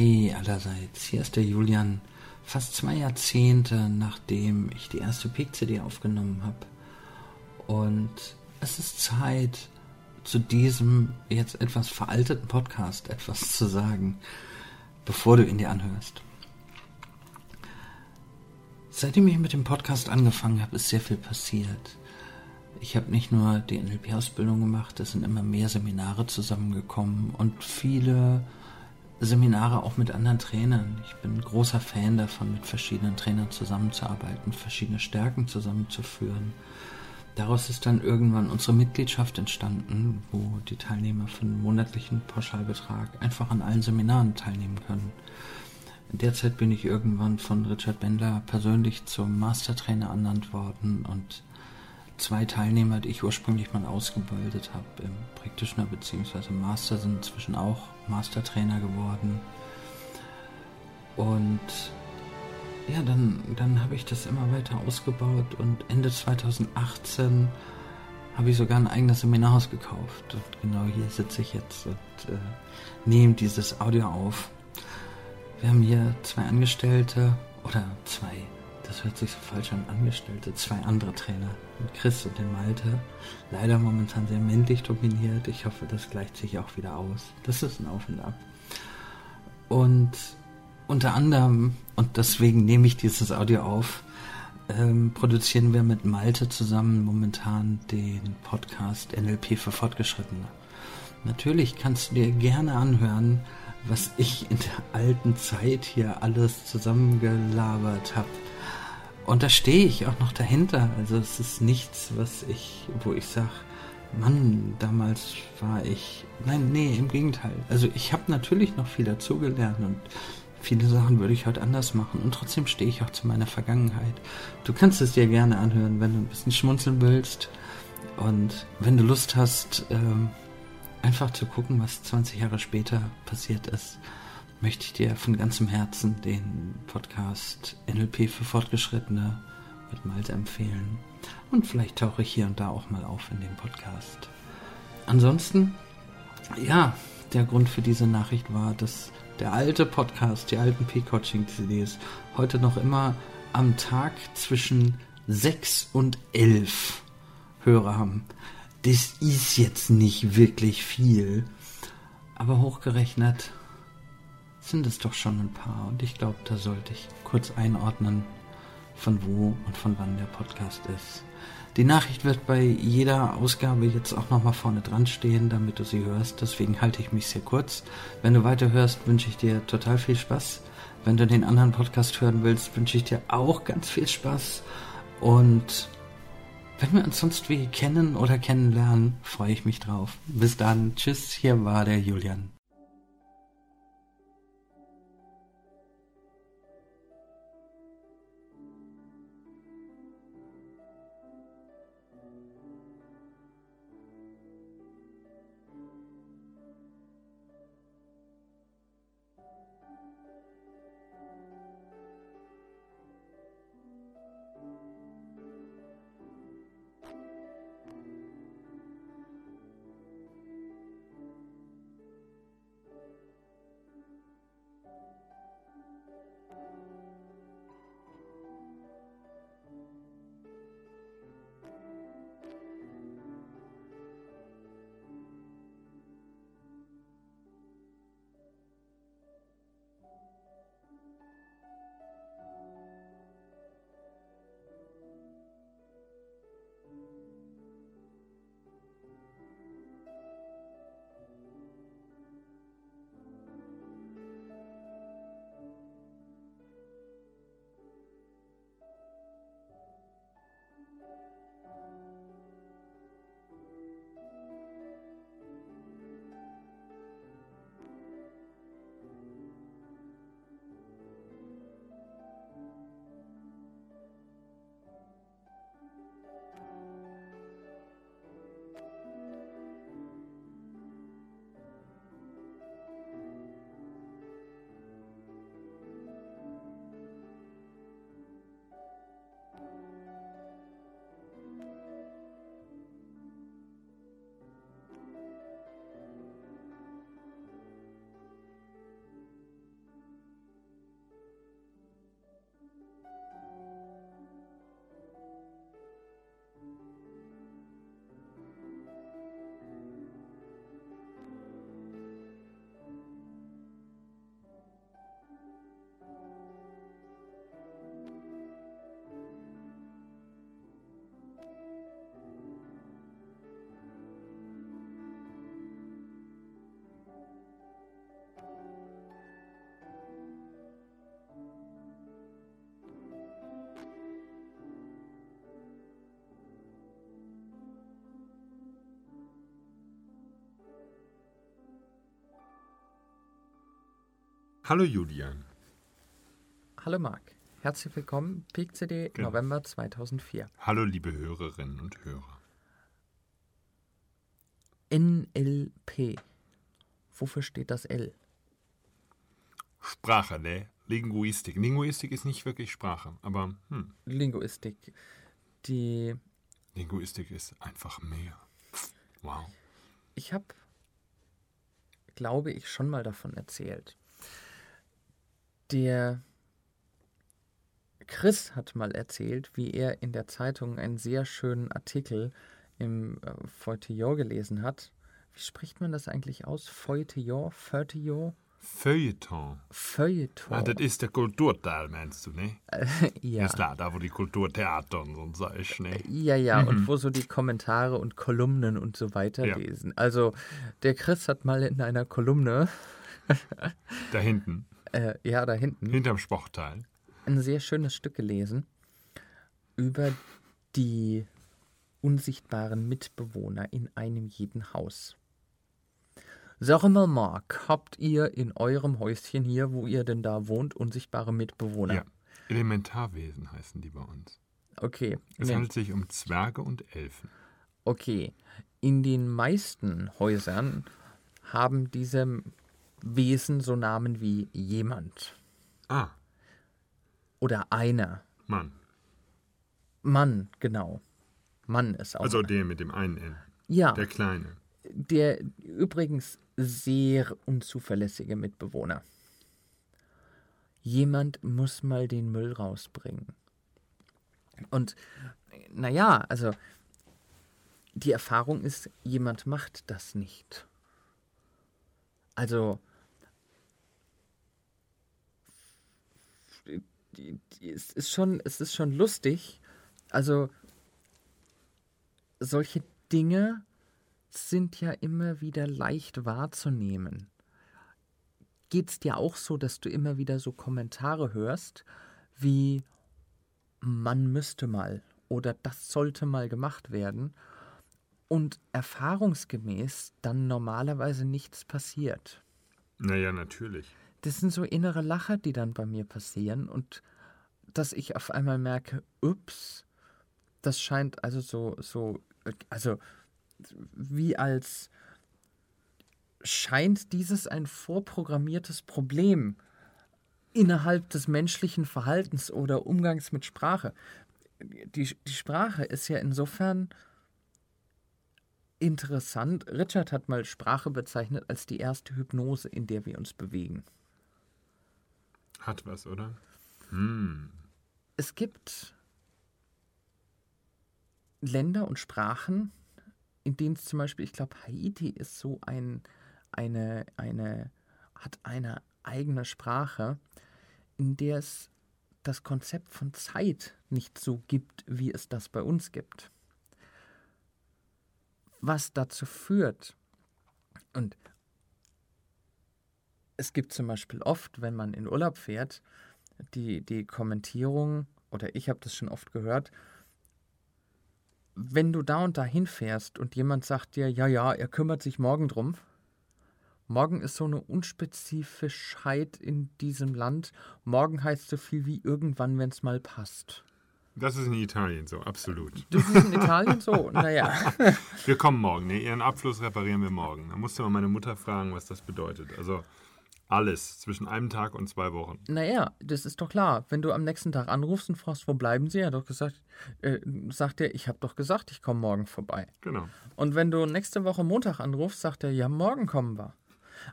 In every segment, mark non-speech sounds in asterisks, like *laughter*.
Hi allerseits, hier ist der Julian. Fast zwei Jahrzehnte nachdem ich die erste Peak-CD aufgenommen habe. Und es ist Zeit, zu diesem jetzt etwas veralteten Podcast etwas zu sagen, bevor du ihn dir anhörst. Seitdem ich mit dem Podcast angefangen habe, ist sehr viel passiert. Ich habe nicht nur die NLP-Ausbildung gemacht, es sind immer mehr Seminare zusammengekommen und viele Seminare auch mit anderen Trainern. Ich bin großer Fan davon, mit verschiedenen Trainern zusammenzuarbeiten, verschiedene Stärken zusammenzuführen. Daraus ist dann irgendwann unsere Mitgliedschaft entstanden, wo die Teilnehmer für einen monatlichen Pauschalbetrag einfach an allen Seminaren teilnehmen können. Derzeit bin ich irgendwann von Richard Bendler persönlich zum Mastertrainer ernannt worden und zwei Teilnehmer, die ich ursprünglich mal ausgebildet habe im Practitioner bzw. Master, sind inzwischen auch Mastertrainer geworden. Und ja, dann, dann habe ich das immer weiter ausgebaut und Ende 2018 habe ich sogar ein eigenes Seminarhaus gekauft. Und genau hier sitze ich jetzt und äh, nehme dieses Audio auf. Wir haben hier zwei Angestellte oder zwei das hört sich so falsch an, Angestellte, zwei andere Trainer, den Chris und den Malte. Leider momentan sehr männlich dominiert. Ich hoffe, das gleicht sich auch wieder aus. Das ist ein Auf und Ab. Und unter anderem, und deswegen nehme ich dieses Audio auf, ähm, produzieren wir mit Malte zusammen momentan den Podcast NLP für Fortgeschrittene. Natürlich kannst du dir gerne anhören, was ich in der alten Zeit hier alles zusammengelabert habe. Und da stehe ich auch noch dahinter. Also es ist nichts, was ich, wo ich sage, Mann, damals war ich. Nein, nee, im Gegenteil. Also ich habe natürlich noch viel dazugelernt und viele Sachen würde ich heute anders machen. Und trotzdem stehe ich auch zu meiner Vergangenheit. Du kannst es dir gerne anhören, wenn du ein bisschen schmunzeln willst. Und wenn du Lust hast, ähm, einfach zu gucken, was 20 Jahre später passiert ist möchte ich dir von ganzem Herzen den Podcast NLP für Fortgeschrittene mit Malte empfehlen. Und vielleicht tauche ich hier und da auch mal auf in dem Podcast. Ansonsten, ja, der Grund für diese Nachricht war, dass der alte Podcast, die alten P-Coaching-CDs, heute noch immer am Tag zwischen 6 und 11 Hörer haben. Das ist jetzt nicht wirklich viel, aber hochgerechnet sind es doch schon ein paar. Und ich glaube, da sollte ich kurz einordnen, von wo und von wann der Podcast ist. Die Nachricht wird bei jeder Ausgabe jetzt auch nochmal vorne dran stehen, damit du sie hörst. Deswegen halte ich mich sehr kurz. Wenn du weiter hörst, wünsche ich dir total viel Spaß. Wenn du den anderen Podcast hören willst, wünsche ich dir auch ganz viel Spaß. Und wenn wir uns sonst wie kennen oder kennenlernen, freue ich mich drauf. Bis dann. Tschüss, hier war der Julian. Hallo Julian. Hallo Marc. Herzlich willkommen, Peak CD Genau. November 2004. Hallo liebe Hörerinnen und Hörer. NLP. Wofür steht das L? Sprache, ne? Linguistik. Linguistik ist nicht wirklich Sprache, aber hm, Linguistik. Die. Linguistik ist einfach mehr. Wow. Ich habe, glaube ich, schon mal davon erzählt. Der Chris hat mal erzählt, wie er in der Zeitung einen sehr schönen Artikel im äh, Feuilleton gelesen hat. Wie spricht man das eigentlich aus? Feuilleton? Feuilleton? Feuilleton. Feuilleton. Ah, das ist der Kulturteil, meinst du, ne? *laughs* ja. Ist klar, da wo die Kulturtheater und so Zeug, ne? Ja, ja, und wo so die Kommentare und Kolumnen und so weiter Ja. lesen. Also, der Chris hat mal in einer Kolumne, Da hinten, äh, ja, da hinten, hinterm Sportteil. ein sehr schönes Stück gelesen über die unsichtbaren Mitbewohner in einem jeden Haus. Sag mal, Mark, habt ihr in eurem Häuschen hier, wo ihr denn da wohnt, unsichtbare Mitbewohner? Ja. Elementarwesen heißen die bei uns. Okay. Es Nee. handelt sich um Zwerge und Elfen. Okay, in den meisten Häusern haben diese Wesen so Namen wie jemand Ah, oder einer. Mann. Mann, genau. Mann ist auch. Also der mit dem einen N. ja, Der kleine. der übrigens sehr unzuverlässige Mitbewohner. Jemand muss mal den Müll rausbringen. Und naja, also die Erfahrung ist, jemand macht das nicht. Also die, die, es ist schon, es ist schon lustig. Also solche Dinge sind ja immer wieder leicht wahrzunehmen. Geht's dir auch so, dass du immer wieder so Kommentare hörst, wie man müsste mal oder das sollte mal gemacht werden und erfahrungsgemäß dann normalerweise nichts passiert? Naja, natürlich. Das sind so innere Lacher, die dann bei mir passieren und dass ich auf einmal merke, ups, das scheint also so, so, also wie als scheint dieses ein vorprogrammiertes Problem innerhalb des menschlichen Verhaltens oder Umgangs mit Sprache. Die, die Sprache ist ja insofern interessant. Richard hat mal Sprache bezeichnet als die erste Hypnose, in der wir uns bewegen. Hat was, oder? Hm. Es gibt Länder und Sprachen, in denen es zum Beispiel, ich glaube, Haiti ist so ein, eine, eine, hat eine eigene Sprache, in der es das Konzept von Zeit nicht so gibt, wie es das bei uns gibt. Was dazu führt, und es gibt zum Beispiel oft, wenn man in Urlaub fährt, die, die Kommentierung, oder ich habe das schon oft gehört, wenn du da und da hinfährst und jemand sagt dir, ja, ja, er kümmert sich morgen drum, morgen ist so eine Unspezifischheit in diesem Land, morgen heißt so viel wie irgendwann, wenn es mal passt. Das ist in Italien so, absolut. Das ist in Italien so, *laughs* naja. Wir kommen morgen, ne? Ihren Abfluss reparieren wir morgen. Da musste mal meine Mutter fragen, was das bedeutet. Also alles zwischen einem Tag und zwei Wochen. Naja, das ist doch klar. Wenn du am nächsten Tag anrufst und fragst, wo bleiben sie, er hat doch gesagt, äh, sagt er, ich habe doch gesagt, ich komme morgen vorbei. Genau. Und wenn du nächste Woche Montag anrufst, sagt er, ja, morgen kommen wir.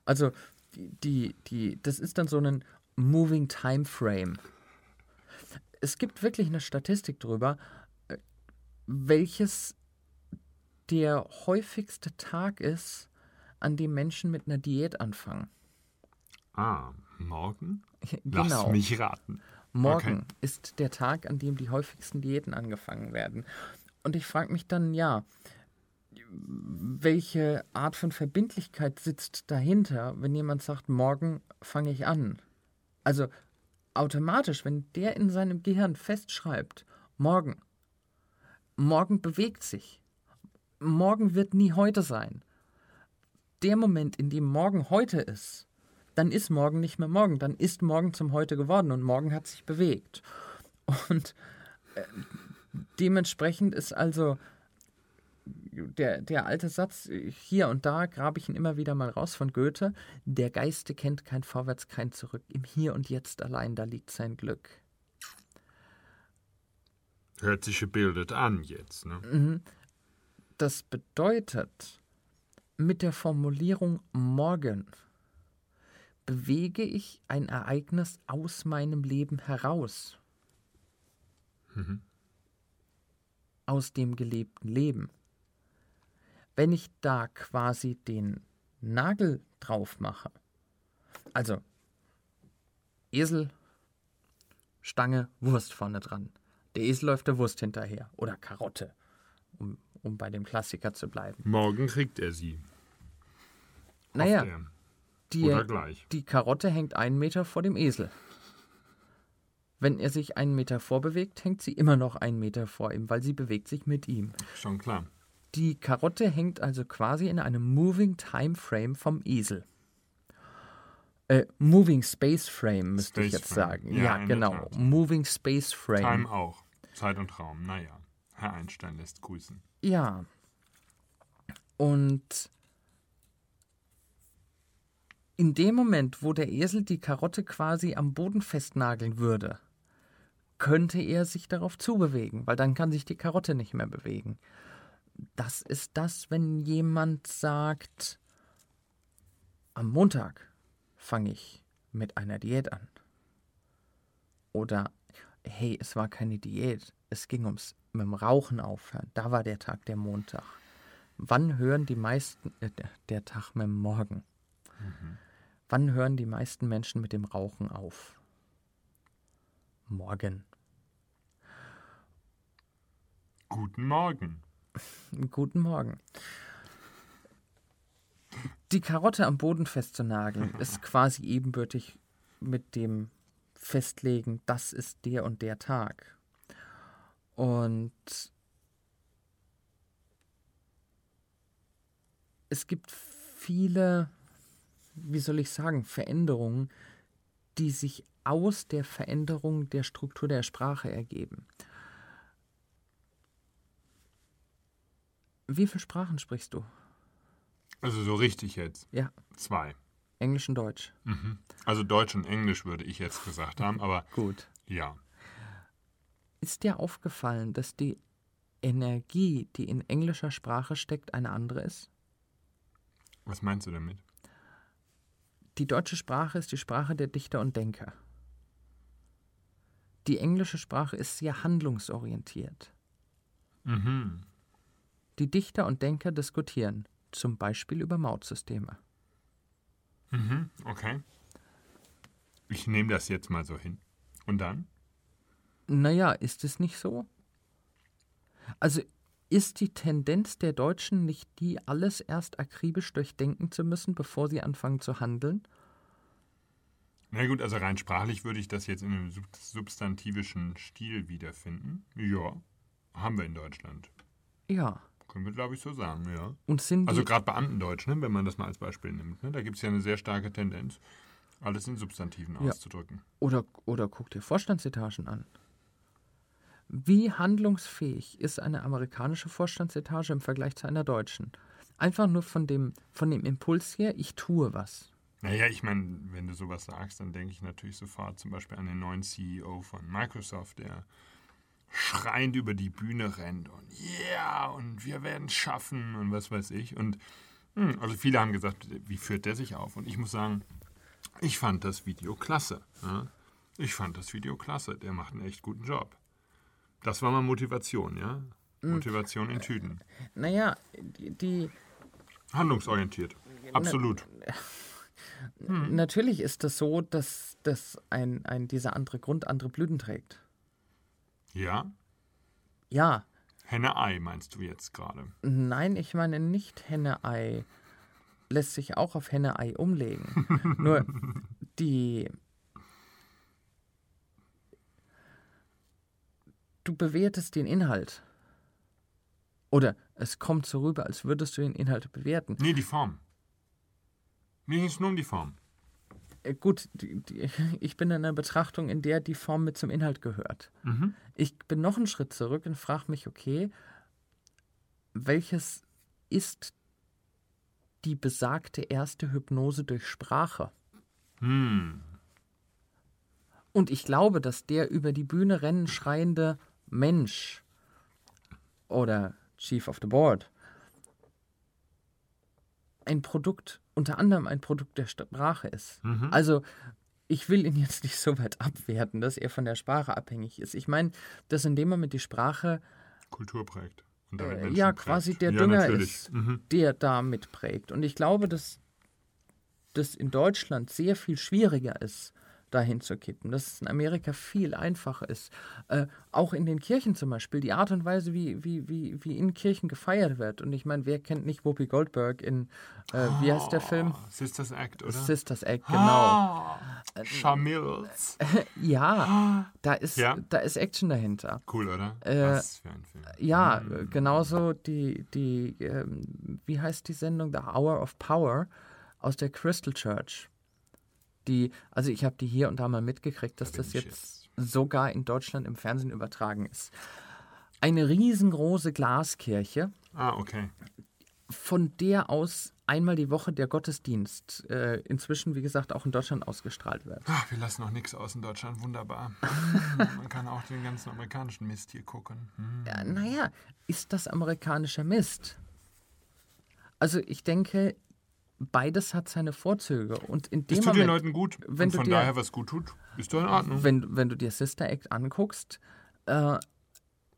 Also, die, die, die, das ist dann so ein Moving Time Frame. Es gibt wirklich eine Statistik drüber, äh, welches der häufigste Tag ist, an dem Menschen mit einer Diät anfangen. Ah, morgen? Lass Genau. mich raten. Morgen Okay. ist der Tag, an dem die häufigsten Diäten angefangen werden. Und ich frage mich dann, ja, welche Art von Verbindlichkeit sitzt dahinter, wenn jemand sagt, morgen fange ich an? Also automatisch, wenn der in seinem Gehirn festschreibt, morgen, morgen bewegt sich, morgen wird nie heute sein. Der Moment, in dem morgen heute ist, dann ist morgen nicht mehr morgen, dann ist morgen zum heute geworden und morgen hat sich bewegt. Und äh, dementsprechend ist also der, der alte Satz, hier und da grabe ich ihn immer wieder mal raus von Goethe, der Geiste kennt kein Vorwärts, kein Zurück, im Hier und Jetzt allein, da liegt sein Glück. Hört sich gebildet an jetzt, ne? Mhm. Das bedeutet, mit der Formulierung morgen bewege ich ein Ereignis aus meinem Leben heraus. Mhm. Aus dem gelebten Leben. Wenn ich da quasi den Nagel drauf mache, also Esel, Stange, Wurst vorne dran. Der Esel läuft der Wurst hinterher. Oder Karotte, um, um bei dem Klassiker zu bleiben. Morgen kriegt er sie. Naja, die, Oder gleich. die Karotte hängt einen Meter vor dem Esel. Wenn er sich einen Meter vorbewegt, hängt sie immer noch einen Meter vor ihm, weil sie bewegt sich mit ihm. Schon klar. Die Karotte hängt also quasi in einem Moving Time Frame vom Esel. Äh, Moving Space Frame müsste ich jetzt Frame. sagen. Ja, Ja, genau. Moving Space Frame. Time auch. Zeit und Raum. Naja. Herr Einstein lässt grüßen. Ja. Und in dem Moment, wo der Esel die Karotte quasi am Boden festnageln würde, könnte er sich darauf zubewegen, weil dann kann sich die Karotte nicht mehr bewegen. Das ist das, wenn jemand sagt, am Montag fange ich mit einer Diät an. Oder, hey, es war keine Diät, es ging ums mit dem Rauchen aufhören. Da war der Tag der Montag. Wann hören die meisten, äh, der- der Tag mit dem Morgen? Wann hören die meisten Menschen mit dem Rauchen auf? Morgen. Guten Morgen. Guten Morgen. Die Karotte am Boden festzunageln ist quasi ebenbürtig mit dem Festlegen, das ist der und der Tag. Und es gibt viele, wie soll ich sagen, Veränderungen, die sich aus der Veränderung der Struktur der Sprache ergeben. Wie viele Sprachen sprichst du? Also so richtig jetzt. Ja, Zwei. Englisch und Deutsch. Mhm. Also Deutsch und Englisch würde ich jetzt gesagt haben, aber *laughs* Gut. ja. Ist dir aufgefallen, dass die Energie, die in englischer Sprache steckt, eine andere ist? Was meinst du damit? Die deutsche Sprache ist die Sprache der Dichter und Denker. Die englische Sprache ist sehr handlungsorientiert. Mhm. Die Dichter und Denker diskutieren, zum Beispiel über Mautsysteme. Mhm. Okay. Ich nehme das jetzt mal so hin. Und dann? Naja, ist es nicht so? Also ist die Tendenz der Deutschen nicht die, alles erst akribisch durchdenken zu müssen, bevor sie anfangen zu handeln? Na gut, also rein sprachlich würde ich das jetzt in einem sub- substantivischen Stil wiederfinden. Ja, haben wir in Deutschland. Ja. Können wir, glaube ich, so sagen, ja. Und sind Also gerade Beamtendeutsch, ne, wenn man das mal als Beispiel nimmt. Ne, da gibt es ja eine sehr starke Tendenz, alles in Substantiven Ja. auszudrücken. oder, oder guck dir Vorstandsetagen an. Wie handlungsfähig ist eine amerikanische Vorstandsetage im Vergleich zu einer deutschen? Einfach nur von dem, von dem Impuls her, ich tue was. Naja, ich meine, wenn du sowas sagst, dann denke ich natürlich sofort zum Beispiel an den neuen CEO von Microsoft, der schreiend über die Bühne rennt und ja, und wir werden es schaffen und was weiß ich. Und hm, also viele haben gesagt, wie führt der sich auf? Und ich muss sagen, ich fand das Video klasse. Ich fand das Video klasse. Der macht einen echt guten Job. Das war mal Motivation, ja? Motivation in Tüten. Naja, die, Handlungsorientiert. Absolut. *laughs* natürlich ist es so, dass, dass ein, ein, dieser andere Grund andere Blüten trägt. Ja? Ja, Henne-Ei meinst du jetzt gerade? Nein, ich meine nicht Henne-Ei. Lässt sich auch auf Henne-Ei umlegen. *laughs* Nur die. Du bewertest den Inhalt. Oder es kommt so rüber, als würdest du den Inhalt bewerten. Nee, die Form. Mir ging es nur um die Form. Äh, gut, die, die, *laughs* ich bin in einer Betrachtung, in der die Form mit zum Inhalt gehört. Mhm. Ich bin noch einen Schritt zurück und frage mich, okay, welches ist die besagte erste Hypnose durch Sprache? Hm. Und ich glaube, dass der über die Bühne rennen schreiende Mensch oder Chief of the Board ein Produkt, unter anderem ein Produkt der Sprache ist. Mhm. Also ich will ihn jetzt nicht so weit *laughs* abwerten, dass er von der Sprache abhängig ist. Ich meine, dass in dem Moment die Sprache Kultur prägt. Und damit äh, ja prägt. quasi der ja, Dünger natürlich. ist, Mhm. der da mitprägt. Und ich glaube, dass das in Deutschland sehr viel schwieriger ist, dahin zu kippen. Dass es in Amerika viel einfacher ist. Äh, auch in den Kirchen zum Beispiel, die Art und Weise, wie, wie, wie, wie in Kirchen gefeiert wird. Und ich meine, wer kennt nicht Whoopi Goldberg in, äh, wie heißt der Film? Ah, Sisters Act, oder? Sisters Act, genau. Ah, Schamils. *laughs* Ja, da ist, Ja. da ist Action dahinter. Cool, oder? Äh, Was für ein Film. Ja, äh, genauso die, die ähm, wie heißt die Sendung? The Hour of Power aus der Crystal Church. Die, also ich habe die hier und da mal mitgekriegt, dass Da das ich jetzt sogar in Deutschland im Fernsehen übertragen ist. Eine riesengroße Glaskirche, Ah, okay. von der aus einmal die Woche der Gottesdienst äh, inzwischen, wie gesagt, auch in Deutschland ausgestrahlt wird. Ah, wir lassen auch nichts aus in Deutschland. Wunderbar. *laughs* Man kann auch den ganzen amerikanischen Mist hier gucken. Hm. Ja, naja, ist das amerikanischer Mist? Also ich denke, beides hat seine Vorzüge. Und in dem Es tut den Moment, Leuten gut. wenn und du von dir- daher, was gut tut, ist doch in Ordnung. wenn, wenn du dir Sister Act anguckst, äh,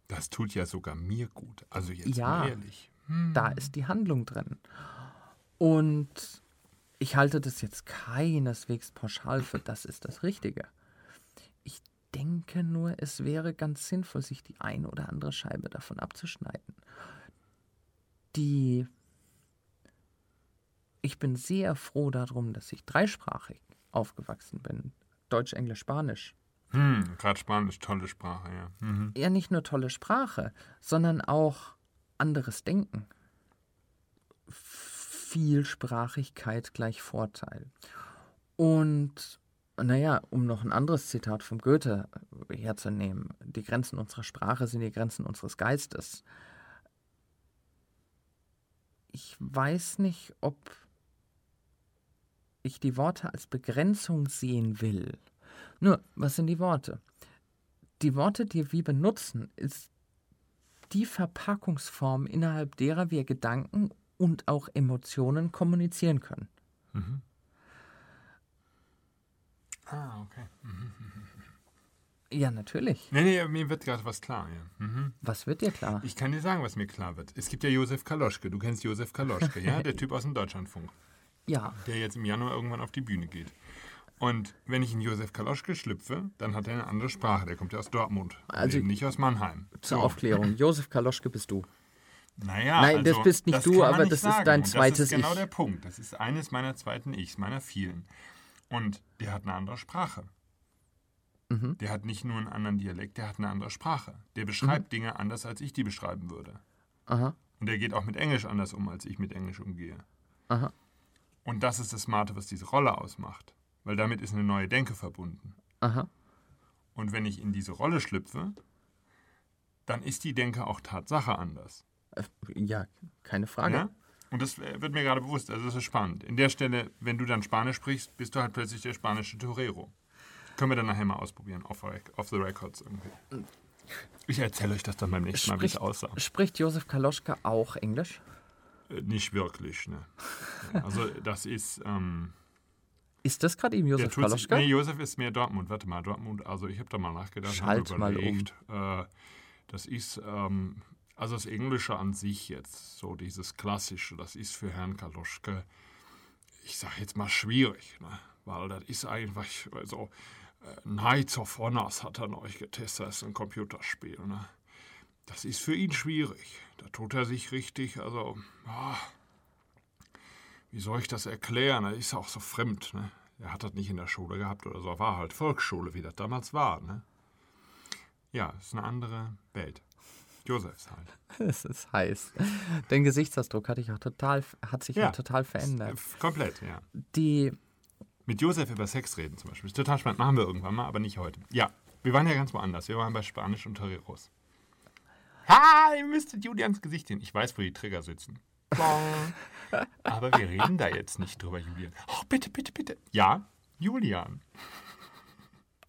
Das tut ja sogar mir gut. Also jetzt Ja. ehrlich. Hm. da ist die Handlung drin. Und ich halte das jetzt keineswegs pauschal für das ist das Richtige. Ich denke nur, es wäre ganz sinnvoll, sich die eine oder andere Scheibe davon abzuschneiden. Die. Ich bin sehr froh darum, dass ich dreisprachig aufgewachsen bin. Deutsch, Englisch, Spanisch. Hm, Gerade Spanisch, tolle Sprache, ja. Mhm. eher nicht nur tolle Sprache, sondern auch anderes Denken. Vielsprachigkeit gleich Vorteil. Und naja, um noch ein anderes Zitat vom Goethe herzunehmen, die Grenzen unserer Sprache sind die Grenzen unseres Geistes. Ich weiß nicht, ob ich die Worte als Begrenzung sehen will. Nur, was sind die Worte? Die Worte, die wir benutzen, ist die Verpackungsform, innerhalb derer wir Gedanken und auch Emotionen kommunizieren können. Mhm. Ah, okay. Mhm. Ja, natürlich. Nee, nee, mir wird gerade was klar, ja. Mhm. Was wird dir klar? Ich kann dir sagen, was mir klar wird. Es gibt ja Josef Kaloschke. Du kennst Josef Kaloschke, ja? *laughs* Der Typ aus dem Deutschlandfunk, Ja, der jetzt im Januar irgendwann auf die Bühne geht. Und wenn ich in Josef Kaloschke schlüpfe, dann hat er eine andere Sprache. Der kommt ja aus Dortmund, Also- eben nicht aus Mannheim. zur Aufklärung. *laughs* Josef Kaloschke bist du. Naja, Nein, also, das bist nicht du, kann man aber nicht das ist sagen. dein Und zweites Das ist genau Ich. der Punkt. Das ist eines meiner zweiten Ichs, meiner vielen. Und der hat eine andere Sprache. Mhm. Der hat nicht nur einen anderen Dialekt, der hat eine andere Sprache. Der beschreibt Dinge anders, als ich die beschreiben würde. Aha, Und der geht auch mit Englisch anders um, als ich mit Englisch umgehe. aha, Und das ist das Smarte, was diese Rolle ausmacht. Weil damit ist eine neue Denke verbunden. aha. Und wenn ich in diese Rolle schlüpfe, dann ist die Denke auch Tatsache anders. Äh, Ja, keine Frage. Ja? Und das äh, wird mir gerade bewusst, also das ist spannend. In der Stelle, wenn du dann Spanisch sprichst, bist du halt plötzlich der spanische Torero. Können wir dann nachher mal ausprobieren, off, off the records irgendwie. Ich erzähle euch das dann beim nächsten Mal, wie es aussah. spricht Josef Kaloschka auch Englisch? Nicht wirklich, ne. Also das ist, ähm, Ist das gerade eben Josef Kaloschka? nee, Josef ist mehr Dortmund. Warte mal, Dortmund, also ich habe da mal nachgedacht. Schalt mal um. Äh, das ist, ähm, also das Englische an sich jetzt, so dieses Klassische, das ist für Herrn Kaloschke, ich sag jetzt mal schwierig, ne? weil das ist einfach so, äh, Knights of Honors hat er neu getestet, das ist ein Computerspiel. Ne? Das ist für ihn schwierig. Da tut er sich richtig, also, ah, wie soll ich das erklären? Er ist auch so fremd. Ne? Er hat das nicht in der Schule gehabt oder so. War halt Volksschule, wie das damals war. Ne? Ja, ist eine andere Welt. Josefs *laughs* halt. Es ist heiß. Dein Gesichtsausdruck hat, dich auch total, hat sich Ja. auch total verändert. Komplett, ja. Die, Mit Josef über Sex reden zum Beispiel. Ist total spannend. Machen wir irgendwann mal, aber nicht heute. Ja, wir waren ja ganz woanders. Wir waren bei Spanisch und Toreros. Ha, ihr müsstet Julians Gesicht sehen. Ich weiß, wo die Trigger sitzen. Aber wir reden da jetzt nicht drüber, Julian. Oh, bitte, bitte, bitte. Ja, Julian.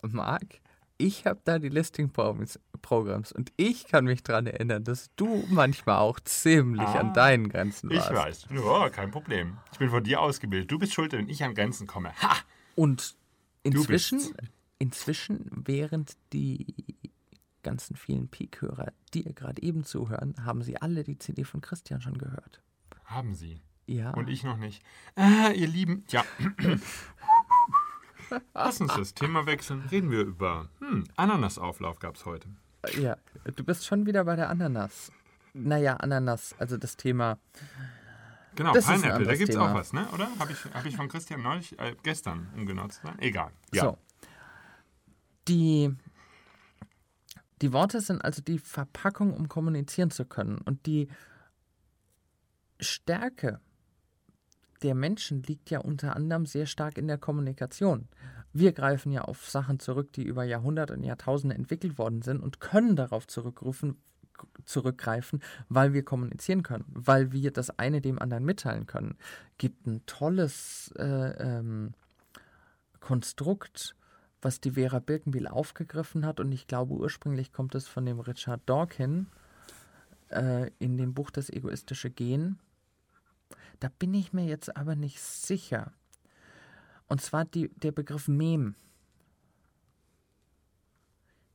Marc, ich habe da die Listing-Programms und ich kann mich daran erinnern, dass du manchmal auch ziemlich ah, an deinen Grenzen warst. Ich weiß. Ja, kein Problem. Ich bin von dir ausgebildet. Du bist schuld, wenn ich an Grenzen komme. Ha! Und inzwischen, inzwischen, während die ganzen vielen Peak-Hörer, die ihr gerade eben zuhören, haben sie alle die CD von Christian schon gehört. Haben sie? Ja. Und ich noch nicht. Ah, ihr Lieben, ja. *laughs* Lass uns das Thema wechseln. Reden wir über hm, Ananasauflauf gab es heute. Ja, du bist schon wieder bei der Ananas. Naja, Ananas, also das Thema. Genau, das Pineapple, da gibt es auch was, ne? Oder? Habe ich, hab ich von Christian neulich, äh, gestern, um genau zu sein? Egal. Ja. So. Die die Worte sind also die Verpackung, um kommunizieren zu können. Und die Stärke der Menschen liegt ja unter anderem sehr stark in der Kommunikation. Wir greifen ja auf Sachen zurück, die über Jahrhunderte und Jahrtausende entwickelt worden sind und können darauf zurückgreifen, weil wir kommunizieren können, weil wir das eine dem anderen mitteilen können. Gibt ein tolles äh, ähm, Konstrukt was die Vera Birkenbiel aufgegriffen hat. Und ich glaube, ursprünglich kommt es von dem Richard Dawkins äh, in dem Buch Das egoistische Gen. Da bin ich mir jetzt aber nicht sicher. Und zwar die, der Begriff Mem.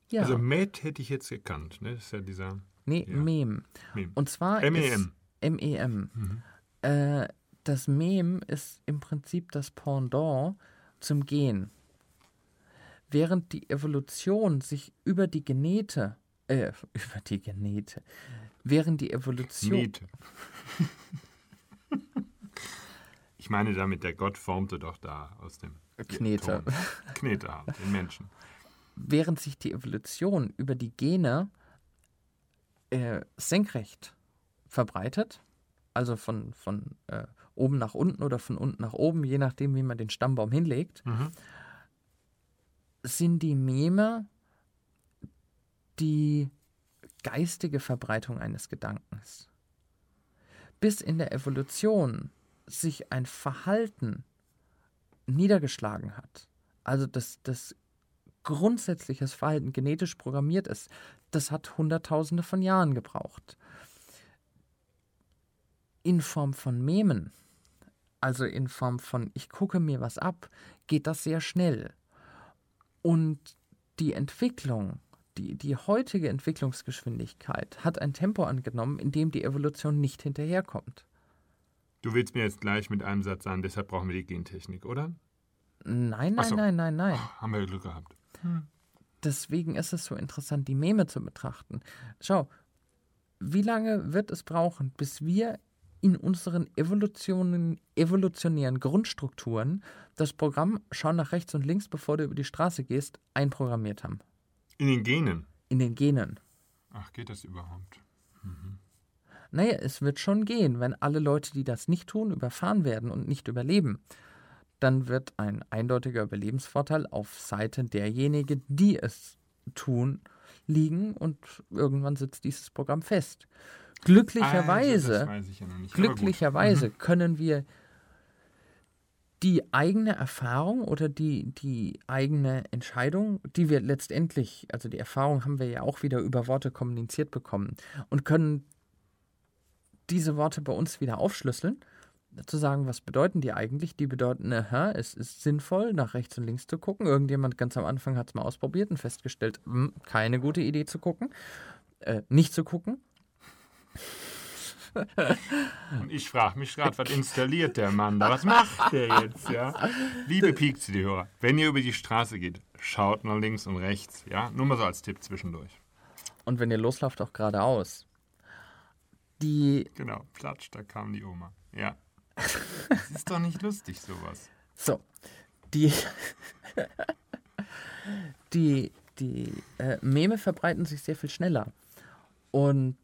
Ja. Also Met hätte ich jetzt gekannt, ne? Das ist ja dieser. Nee, ja. Mem. Mem. Und zwar. M-E-M. M-E-M. Mhm. Äh, das Mem ist im Prinzip das Pendant zum Gen während die Evolution sich über die Genete, äh, *laughs* über die Genete, während die Evolution. Genete. *laughs* ich meine damit, der Gott formte doch da aus dem Knete. Ton. Knete den Menschen. Während sich die Evolution über die Gene äh, senkrecht verbreitet, also von, von äh, oben nach unten oder von unten nach oben, je nachdem, wie man den Stammbaum hinlegt, mhm sind die Meme die geistige Verbreitung eines Gedankens. Bis in der Evolution sich ein Verhalten niedergeschlagen hat, also dass das grundsätzliches Verhalten genetisch programmiert ist, das hat Hunderttausende von Jahren gebraucht. In Form von Memen, also in Form von ich gucke mir was ab, geht das sehr schnell. Und die Entwicklung, die, die heutige Entwicklungsgeschwindigkeit hat ein Tempo angenommen, in dem die Evolution nicht hinterherkommt. Du willst mir jetzt gleich mit einem Satz sagen, deshalb brauchen wir die Gentechnik, oder? Nein, nein, so. nein, nein, nein. Oh, haben wir Glück gehabt. Hm. Deswegen ist es so interessant, die Meme zu betrachten. Schau, wie lange wird es brauchen, bis wir in unseren evolutionären Grundstrukturen das Programm Schau nach rechts und links, bevor du über die Straße gehst, einprogrammiert haben. In den Genen? In den Genen. Ach, geht das überhaupt? Mhm. Naja, es wird schon gehen, wenn alle Leute, die das nicht tun, überfahren werden und nicht überleben. Dann wird ein eindeutiger Überlebensvorteil auf Seite derjenigen, die es tun, liegen und irgendwann sitzt dieses Programm fest. Glücklicherweise, also, ja glücklicherweise mhm. können wir die eigene Erfahrung oder die, die eigene Entscheidung, die wir letztendlich, also die Erfahrung haben wir ja auch wieder über Worte kommuniziert bekommen und können diese Worte bei uns wieder aufschlüsseln, zu sagen, was bedeuten die eigentlich? Die bedeuten, aha, es ist sinnvoll, nach rechts und links zu gucken. Irgendjemand ganz am Anfang hat es mal ausprobiert und festgestellt, mh, hm, keine gute Idee zu gucken, äh, nicht zu gucken, und ich frage mich gerade, was installiert der Mann da? Was macht der jetzt, ja? Liebe Peak City-Hörer, wenn ihr über die Straße geht, schaut nach links und rechts, ja? Nur mal so als Tipp zwischendurch. Und wenn ihr loslauft, auch geradeaus. Die. Genau, platsch, da kam die Oma. Ja. Das ist doch nicht lustig, sowas. So. Die. *laughs* die die äh, Meme verbreiten sich sehr viel schneller. Und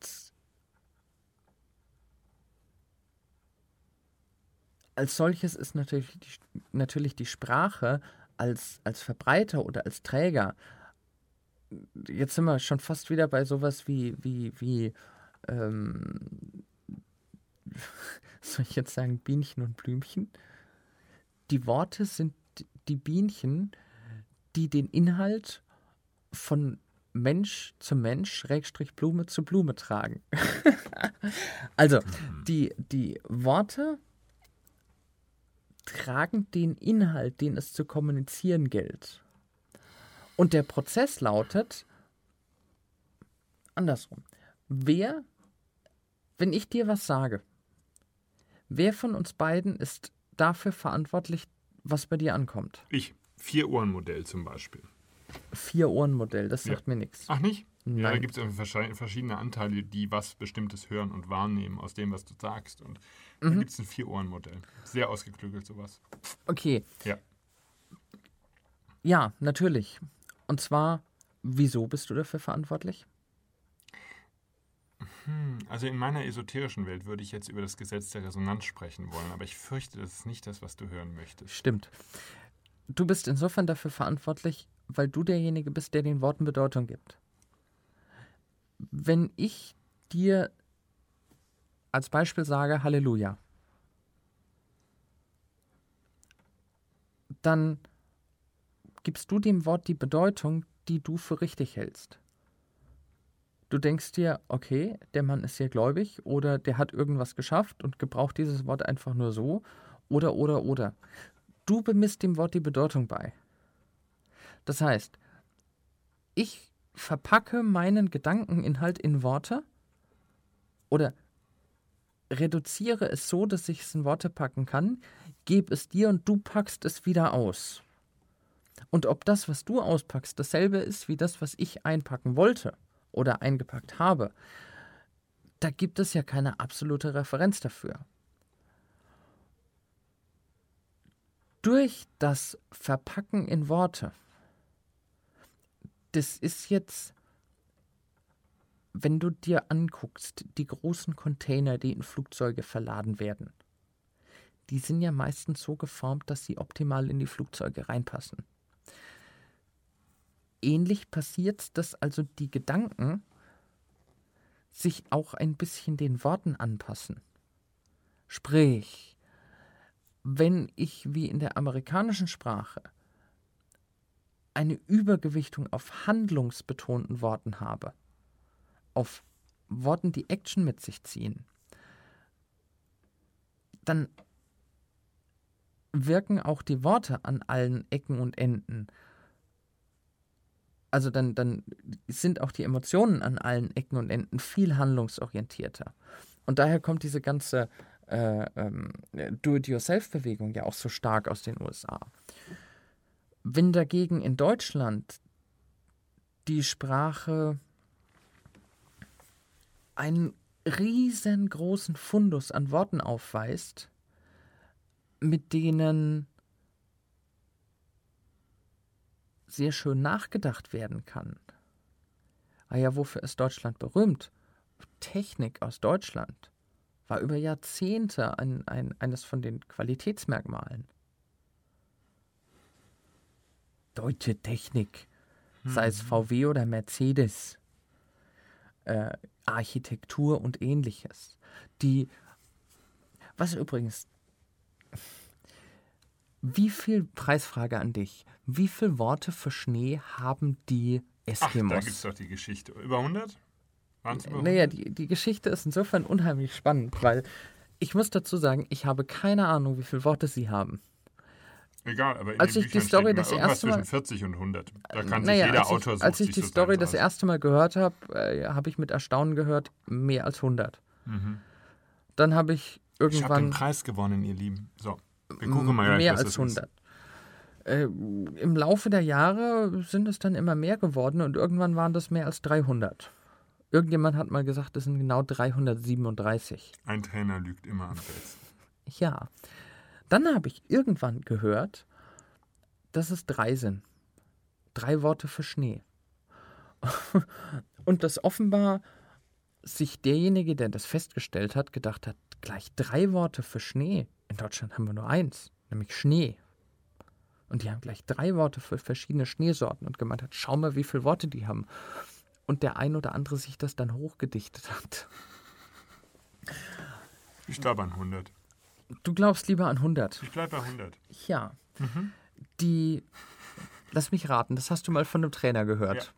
als solches ist natürlich die, natürlich die Sprache als, als Verbreiter oder als Träger. Jetzt sind wir schon fast wieder bei sowas wie, wie, wie, ähm, *laughs* soll ich jetzt sagen, Bienchen und Blümchen? Die Worte sind die Bienchen, die den Inhalt von Mensch zu Mensch, Schrägstrich Blume zu Blume tragen. *laughs* also, mhm. die, die Worte tragen den Inhalt, den es zu kommunizieren gilt. Und der Prozess lautet andersrum. Wer, wenn ich dir was sage, wer von uns beiden ist dafür verantwortlich, was bei dir ankommt? Ich. Vier-Ohren-Modell zum Beispiel. Vier-Ohren-Modell, das sagt ja. mir nichts. Ach nicht? Nein. Ja, da gibt es verschiedene Anteile, die was Bestimmtes hören und wahrnehmen aus dem, was du sagst. Und mhm. da gibt es ein Vier-Ohren-Modell. Sehr ausgeklügelt sowas. Okay. Ja. Ja, natürlich. Und zwar, wieso bist du dafür verantwortlich? Hm, also in meiner esoterischen Welt würde ich jetzt über das Gesetz der Resonanz sprechen wollen, aber ich fürchte, das ist nicht das, was du hören möchtest. Stimmt. Du bist insofern dafür verantwortlich, weil du derjenige bist, der den Worten Bedeutung gibt. Wenn ich dir als Beispiel sage Halleluja, dann gibst du dem Wort die Bedeutung, die du für richtig hältst. Du denkst dir, okay, der Mann ist sehr gläubig oder der hat irgendwas geschafft und gebraucht dieses Wort einfach nur so oder oder oder. Du bemisst dem Wort die Bedeutung bei. Das heißt, ich verpacke meinen Gedankeninhalt in Worte oder reduziere es so, dass ich es in Worte packen kann, gebe es dir und du packst es wieder aus. Und ob das, was du auspackst, dasselbe ist wie das, was ich einpacken wollte oder eingepackt habe, da gibt es ja keine absolute Referenz dafür. Durch das Verpacken in Worte das ist jetzt, wenn du dir anguckst, die großen Container, die in Flugzeuge verladen werden, die sind ja meistens so geformt, dass sie optimal in die Flugzeuge reinpassen. Ähnlich passiert, dass also die Gedanken sich auch ein bisschen den Worten anpassen. Sprich, wenn ich wie in der amerikanischen Sprache eine Übergewichtung auf handlungsbetonten Worten habe, auf Worten, die Action mit sich ziehen, dann wirken auch die Worte an allen Ecken und Enden. Also dann, dann sind auch die Emotionen an allen Ecken und Enden viel handlungsorientierter. Und daher kommt diese ganze äh, ähm, Do-it-yourself-Bewegung ja auch so stark aus den USA. Wenn dagegen in Deutschland die Sprache einen riesengroßen Fundus an Worten aufweist, mit denen sehr schön nachgedacht werden kann. Ah ja, wofür ist Deutschland berühmt? Technik aus Deutschland war über Jahrzehnte ein, ein, eines von den Qualitätsmerkmalen deutsche Technik, mhm. sei es. VW oder Mercedes, äh, Architektur und ähnliches. Die, was übrigens, wie viel Preisfrage an dich? Wie viele Worte für Schnee haben die Eskimos? Ach, da gibt es doch die Geschichte. Über 100? Waren's über 100? Naja, die, die Geschichte ist insofern unheimlich spannend, weil ich muss dazu sagen, ich habe keine Ahnung, wie viele Worte sie haben. Egal, aber in als ich die Story das erste Mal zwischen 40 und 100. Da kann naja, sich jeder als Autor ich, Als ich die Story das erste Mal gehört habe, äh, habe ich mit Erstaunen gehört, mehr als 100. Mhm. Dann habe ich irgendwann. Ich habe den Preis gewonnen, ihr Lieben. So, wir gucken mal Mehr als 100. Äh, Im Laufe der Jahre sind es dann immer mehr geworden und irgendwann waren das mehr als 300. Irgendjemand hat mal gesagt, es sind genau 337. Ein Trainer lügt immer am besten. Ja. Dann habe ich irgendwann gehört, dass es drei sind. Drei Worte für Schnee. *laughs* Und dass offenbar sich derjenige, der das festgestellt hat, gedacht hat, gleich drei Worte für Schnee. In Deutschland haben wir nur eins, nämlich Schnee. Und die haben gleich drei Worte für verschiedene Schneesorten und gemeint hat, schau mal, wie viele Worte die haben. Und der ein oder andere sich das dann hochgedichtet hat. Ich glaube an 100. Du glaubst lieber an 100. Ich bleibe bei 100. Ja. Die, lass mich raten, das hast du mal von einem Trainer gehört.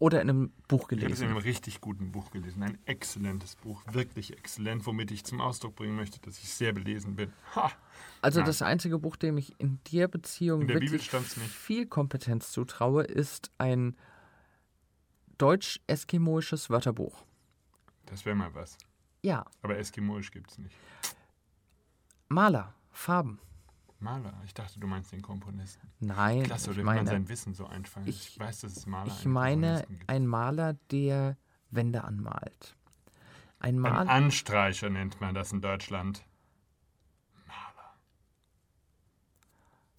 Oder in einem Buch Ich habe es in gelesen. einem richtig guten Buch gelesen. Ein exzellentes Buch. Wirklich exzellent, womit ich zum Ausdruck bringen möchte, dass ich sehr belesen bin. Ha! Also Nein. das einzige Buch, dem ich in der Beziehung In der wirklich viel Kompetenz zutraue, ist ein deutsch-eskimoisches Wörterbuch. Das wäre mal was. Ja, Aber Eskimoisch gibt es nicht. Maler, Farben. Maler. Ich dachte, du meinst den Komponisten. Nein, Klasse, oder ich wie man meine, sein Wissen so einfangen. Ich, ich- weiß, dass es Maler ich meine ein Maler, der Wände anmalt. Ein Ein Maler, Anstreicher nennt man das in Deutschland. Maler.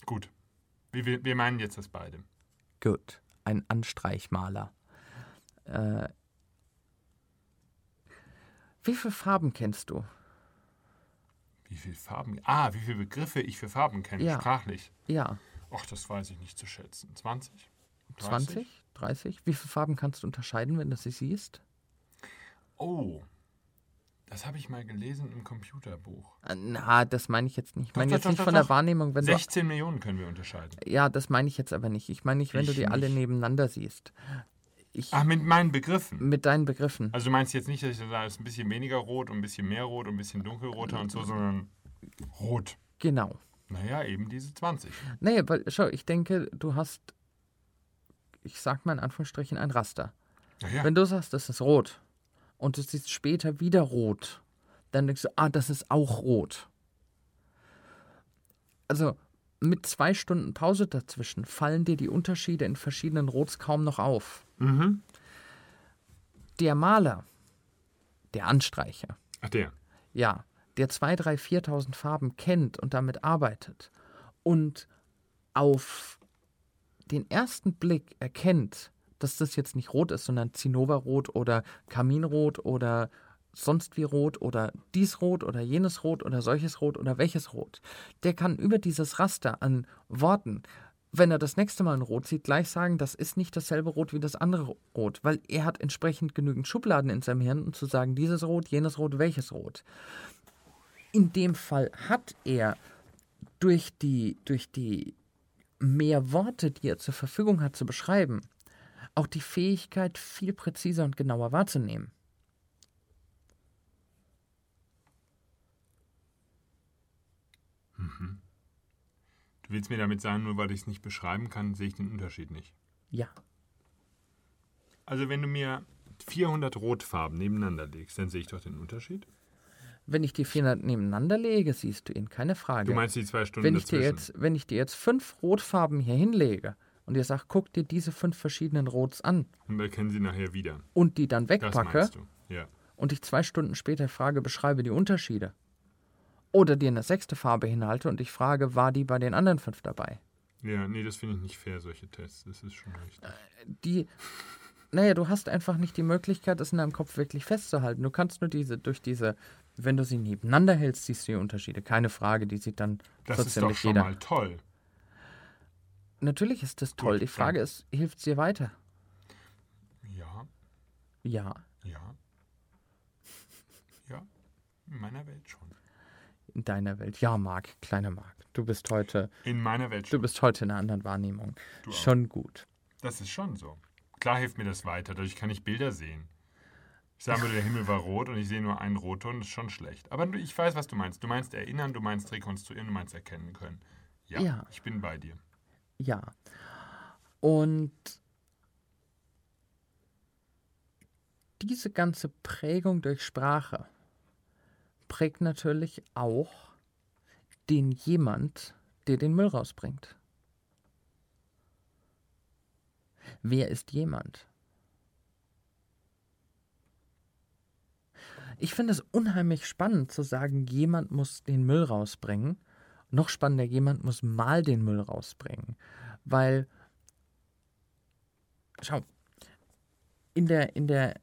Gut. Wir, wir, wir meinen jetzt das beide. gut, ein Anstreichmaler. Äh, wie viele Farben kennst du? Wie viele Farben. Ah, wie viele Begriffe ich für Farben kenne, Ja. sprachlich. Ja, Ach, das weiß ich nicht zu schätzen. 20? 30? 20, 30? Wie viele Farben kannst du unterscheiden, wenn du sie siehst? Oh. Das habe ich mal gelesen im Computerbuch. Äh, Na, das meine ich jetzt nicht. Ich meine jetzt doch, nicht doch, von der doch. Wahrnehmung, wenn 16 Millionen können wir unterscheiden. du. Ja, das meine ich jetzt aber nicht. Ich meine nicht, wenn du die alle nicht. nebeneinander siehst. Ich, Ach, mit meinen Begriffen. mit deinen Begriffen. Also du meinst jetzt nicht, dass ich da ist ein bisschen weniger rot und ein bisschen mehr rot und ein bisschen dunkelroter und so, sondern rot. Genau. Naja, eben diese 20. Nee, weil, schau, ich denke, du hast, ich sag mal in Anführungsstrichen, ein Raster. Naja, Wenn du sagst, das ist rot und du siehst später wieder rot, dann denkst du, ah, das ist auch rot. Also mit zwei Stunden Pause dazwischen fallen dir die Unterschiede in verschiedenen Rots kaum noch auf. Mhm. Der Maler, der Anstreicher, Ach der. ja, der 2.000, 3.000, 4.000 Farben kennt und damit arbeitet und auf den ersten Blick erkennt, dass das jetzt nicht rot ist, sondern Zinnoberrot oder Kaminrot oder sonst wie rot oder dies rot oder jenes rot oder solches rot oder welches rot, der kann über dieses Raster an Worten, wenn er das nächste Mal ein Rot sieht, gleich sagen, das ist nicht dasselbe Rot wie das andere Rot, weil er hat entsprechend genügend Schubladen in seinem Hirn, um zu sagen, dieses Rot, jenes Rot, welches Rot. In dem Fall hat er durch die, durch die mehr Worte, die er zur Verfügung hat, zu beschreiben, auch die Fähigkeit, viel präziser und genauer wahrzunehmen. Du willst mir damit sagen, nur weil ich es nicht beschreiben kann, sehe ich den Unterschied nicht. Ja, Also wenn du mir 400 Rotfarben nebeneinander legst, dann sehe ich doch den Unterschied. wenn ich die 400 nebeneinander lege, siehst du ihn, keine Frage. Du meinst die zwei Stunden wenn ich, dir dazwischen. jetzt, wenn ich dir jetzt fünf Rotfarben hier hinlege und dir sage, guck dir diese fünf verschiedenen Rots an Und wir kennen sie nachher wieder. und die dann Das wegpacke meinst du. Ja. und ich zwei Stunden später frage, beschreibe die Unterschiede. Oder dir eine sechste Farbe hinhalte und ich frage, war die bei den anderen fünf dabei? Ja, nee, das finde ich nicht fair, solche Tests. Das ist schon richtig. Die, naja, du hast einfach nicht die Möglichkeit, das in deinem Kopf wirklich festzuhalten. Du kannst nur diese, durch diese, wenn du sie nebeneinander hältst, siehst du die Unterschiede. Keine Frage, die sieht dann Das so ist doch schon jeder. mal toll. Natürlich ist das toll. Gut, die Frage ist, hilft es dir weiter? Ja, Ja. ja. Ja, in meiner Welt schon. In deiner Welt. Ja, Marc, kleiner Marc. Du bist heute, In meiner Welt du schon. bist heute in einer anderen Wahrnehmung. Du auch. Schon gut. Das ist schon so. Klar hilft mir das weiter, dadurch kann ich Bilder sehen. Ich sage mir, der Himmel war rot und ich sehe nur einen Rotton, das ist schon schlecht. Aber ich weiß, was du meinst. Du meinst erinnern, du meinst rekonstruieren, du meinst erkennen können. Ja, Ja. ich bin bei dir. Ja. Und diese ganze Prägung durch Sprache prägt natürlich auch den jemand, der den Müll rausbringt. Wer ist jemand? Ich finde es unheimlich spannend zu sagen, jemand muss den Müll rausbringen. Noch spannender, jemand muss mal den Müll rausbringen. Weil, schau, in der, in der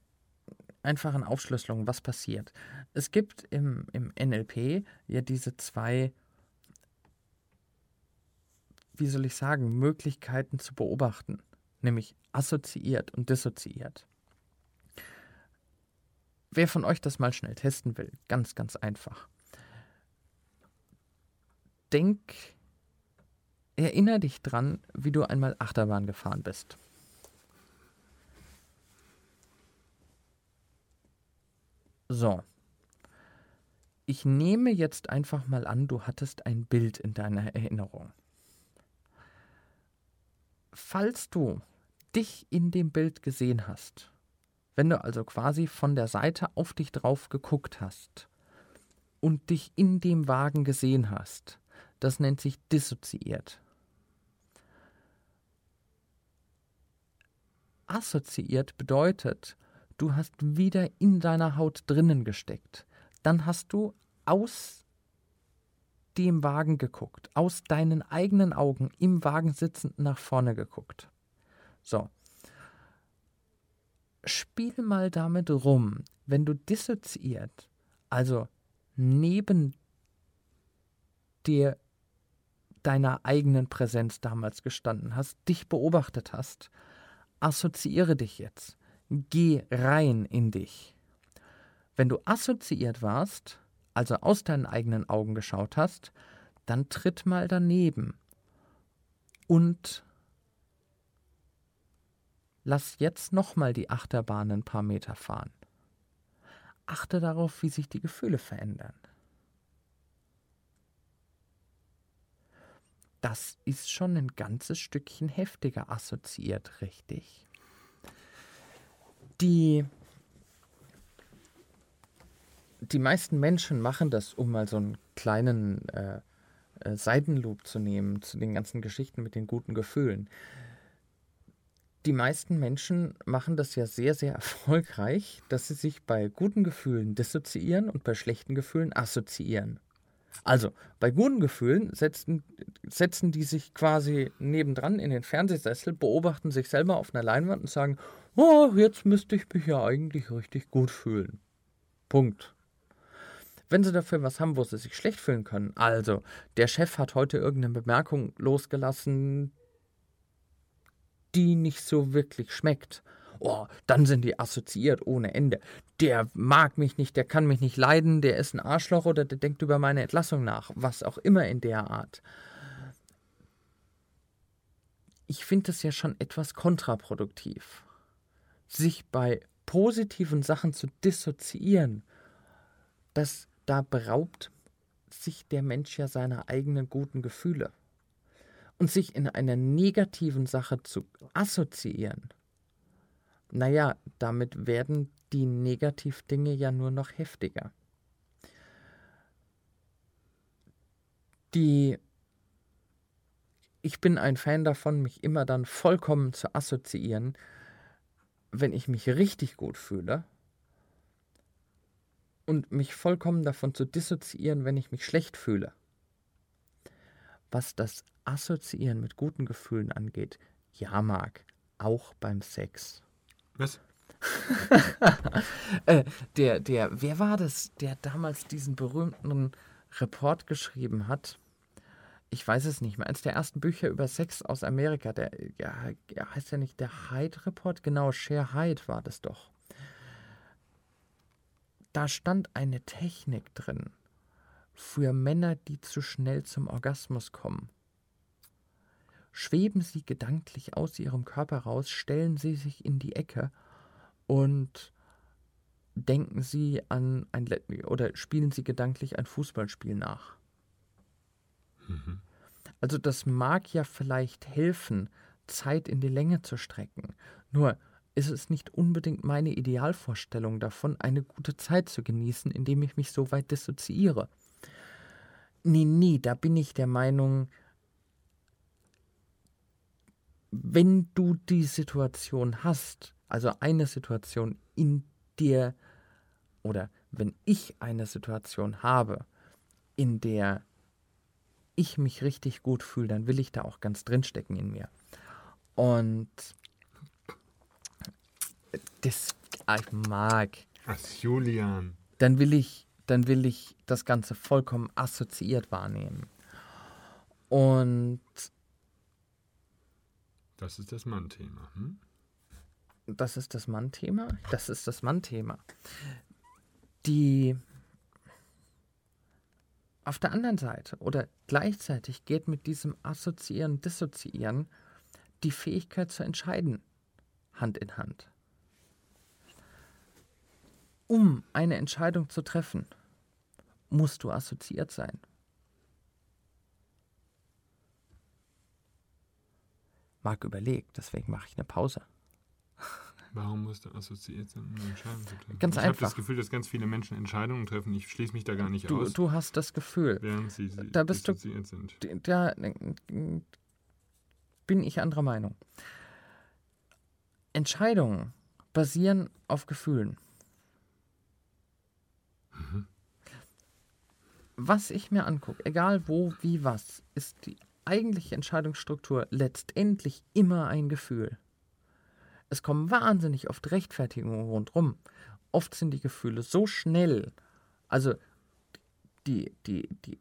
einfachen Aufschlüsselung, was passiert? Es gibt im, im NLP ja diese zwei wie soll ich sagen, Möglichkeiten zu beobachten, nämlich assoziiert und dissoziiert. Wer von euch das mal schnell testen will, ganz, ganz einfach. Denk, erinnere dich dran, wie du einmal Achterbahn gefahren bist. So. Ich nehme jetzt einfach mal an, du hattest ein Bild in deiner Erinnerung. Falls du dich in dem Bild gesehen hast, wenn du also quasi von der Seite auf dich drauf geguckt hast und dich in dem Wagen gesehen hast, das nennt sich dissoziiert. Assoziiert bedeutet, du hast wieder in deiner Haut drinnen gesteckt. Dann hast du aus dem Wagen geguckt, aus deinen eigenen Augen im Wagen sitzend nach vorne geguckt. So. Spiel mal damit rum, wenn du dissoziiert, also neben dir deiner eigenen Präsenz damals gestanden hast, dich beobachtet hast, assoziiere dich jetzt. Geh rein in dich. Wenn du assoziiert warst, also aus deinen eigenen Augen geschaut hast, dann tritt mal daneben und lass jetzt nochmal die Achterbahn ein paar Meter fahren. Achte darauf, wie sich die Gefühle verändern. Das ist schon ein ganzes Stückchen heftiger assoziiert, richtig? Die, die meisten Menschen machen das, um mal so einen kleinen äh, äh, Seitenloop zu nehmen zu den ganzen Geschichten mit den guten Gefühlen. Die meisten Menschen machen das ja sehr, sehr *laughs* erfolgreich, dass sie sich bei guten Gefühlen dissoziieren und bei schlechten Gefühlen assoziieren. Also, bei guten Gefühlen setzen, setzen die sich quasi nebendran in den Fernsehsessel, beobachten sich selber auf einer Leinwand und sagen, oh, jetzt müsste ich mich ja eigentlich richtig gut fühlen. Punkt. Wenn sie dafür was haben, wo sie sich schlecht fühlen können, also der Chef hat heute irgendeine Bemerkung losgelassen, die nicht so wirklich schmeckt, oh, dann sind die assoziiert ohne Ende. Der mag mich nicht, der kann mich nicht leiden, der ist ein Arschloch oder der denkt über meine Entlassung nach, was auch immer in der Art ich finde es ja schon etwas kontraproduktiv, sich bei positiven Sachen zu dissoziieren. Das, da beraubt sich der Mensch ja seiner eigenen guten Gefühle. Und sich in einer negativen Sache zu assoziieren, naja, damit werden die Negativdinge ja nur noch heftiger. Die ich bin ein Fan davon, mich immer dann vollkommen zu assoziieren, wenn ich mich richtig gut fühle und mich vollkommen davon zu dissoziieren, wenn ich mich schlecht fühle. Was das Assoziieren mit guten Gefühlen angeht, ja, Marc, auch beim Sex. Was? *laughs* äh, der, der, wer war das, der damals diesen berühmten Report geschrieben hat? ich weiß es nicht mehr, eines der ersten Bücher über Sex aus Amerika, der, ja, heißt ja nicht der Hyde Report? Genau, Share Hyde war das doch. Da stand eine Technik drin für Männer, die zu schnell zum Orgasmus kommen. Schweben sie gedanklich aus ihrem Körper raus, stellen sie sich in die Ecke und denken sie an ein oder spielen sie gedanklich ein Fußballspiel nach. Mhm. Also das mag ja vielleicht helfen, Zeit in die Länge zu strecken. Nur ist es nicht unbedingt meine Idealvorstellung davon, eine gute Zeit zu genießen, indem ich mich so weit dissoziiere. Nee, nee, da bin ich der Meinung, wenn du die Situation hast, also eine Situation in dir, oder wenn ich eine Situation habe, in der ich mich richtig gut fühle, dann will ich da auch ganz drinstecken in mir. Und das ah, ich mag. Ach, Julian. Dann will ich, dann will ich das Ganze vollkommen assoziiert wahrnehmen. Und Das ist das Mann-Thema. Hm? Das ist das Mann-Thema? Das ist das Mann-Thema. Die auf der anderen Seite oder gleichzeitig geht mit diesem Assoziieren, Dissoziieren die Fähigkeit zu entscheiden Hand in Hand. Um eine Entscheidung zu treffen, musst du assoziiert sein. Marc überlegt, deswegen mache ich eine Pause. Warum musst du assoziiert sein, um eine Entscheidung zu treffen? Ganz ich einfach. Ich habe das Gefühl, dass ganz viele Menschen Entscheidungen treffen. Ich schließe mich da gar nicht Du, aus, du hast das Gefühl, während sie, sie Da bist du- dissoziiert sind. da bin ich anderer Meinung. Entscheidungen basieren auf Gefühlen. Was ich mir angucke, egal wo, wie, was, ist die eigentliche Entscheidungsstruktur letztendlich immer ein Gefühl. Es kommen wahnsinnig oft Rechtfertigungen rundherum. Oft sind die Gefühle so schnell, also die, die, die,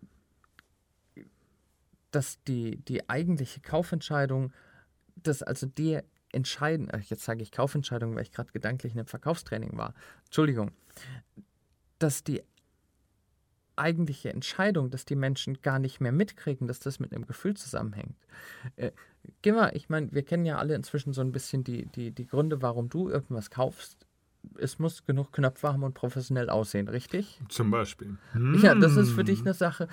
dass die, die eigentliche Kaufentscheidung, dass also die entscheiden, ach, jetzt sage ich Kaufentscheidung, weil ich gerade gedanklich in einem Verkaufstraining war, Entschuldigung, dass die eigentliche Entscheidung, dass die Menschen gar nicht mehr mitkriegen, dass das mit einem Gefühl zusammenhängt. Äh, geh mal, ich meine, wir kennen ja alle inzwischen so ein bisschen die, die, die Gründe, warum du irgendwas kaufst. Es muss genug Knöpfe haben und professionell aussehen, richtig? Zum Beispiel. Ja, das ist für dich eine Sache.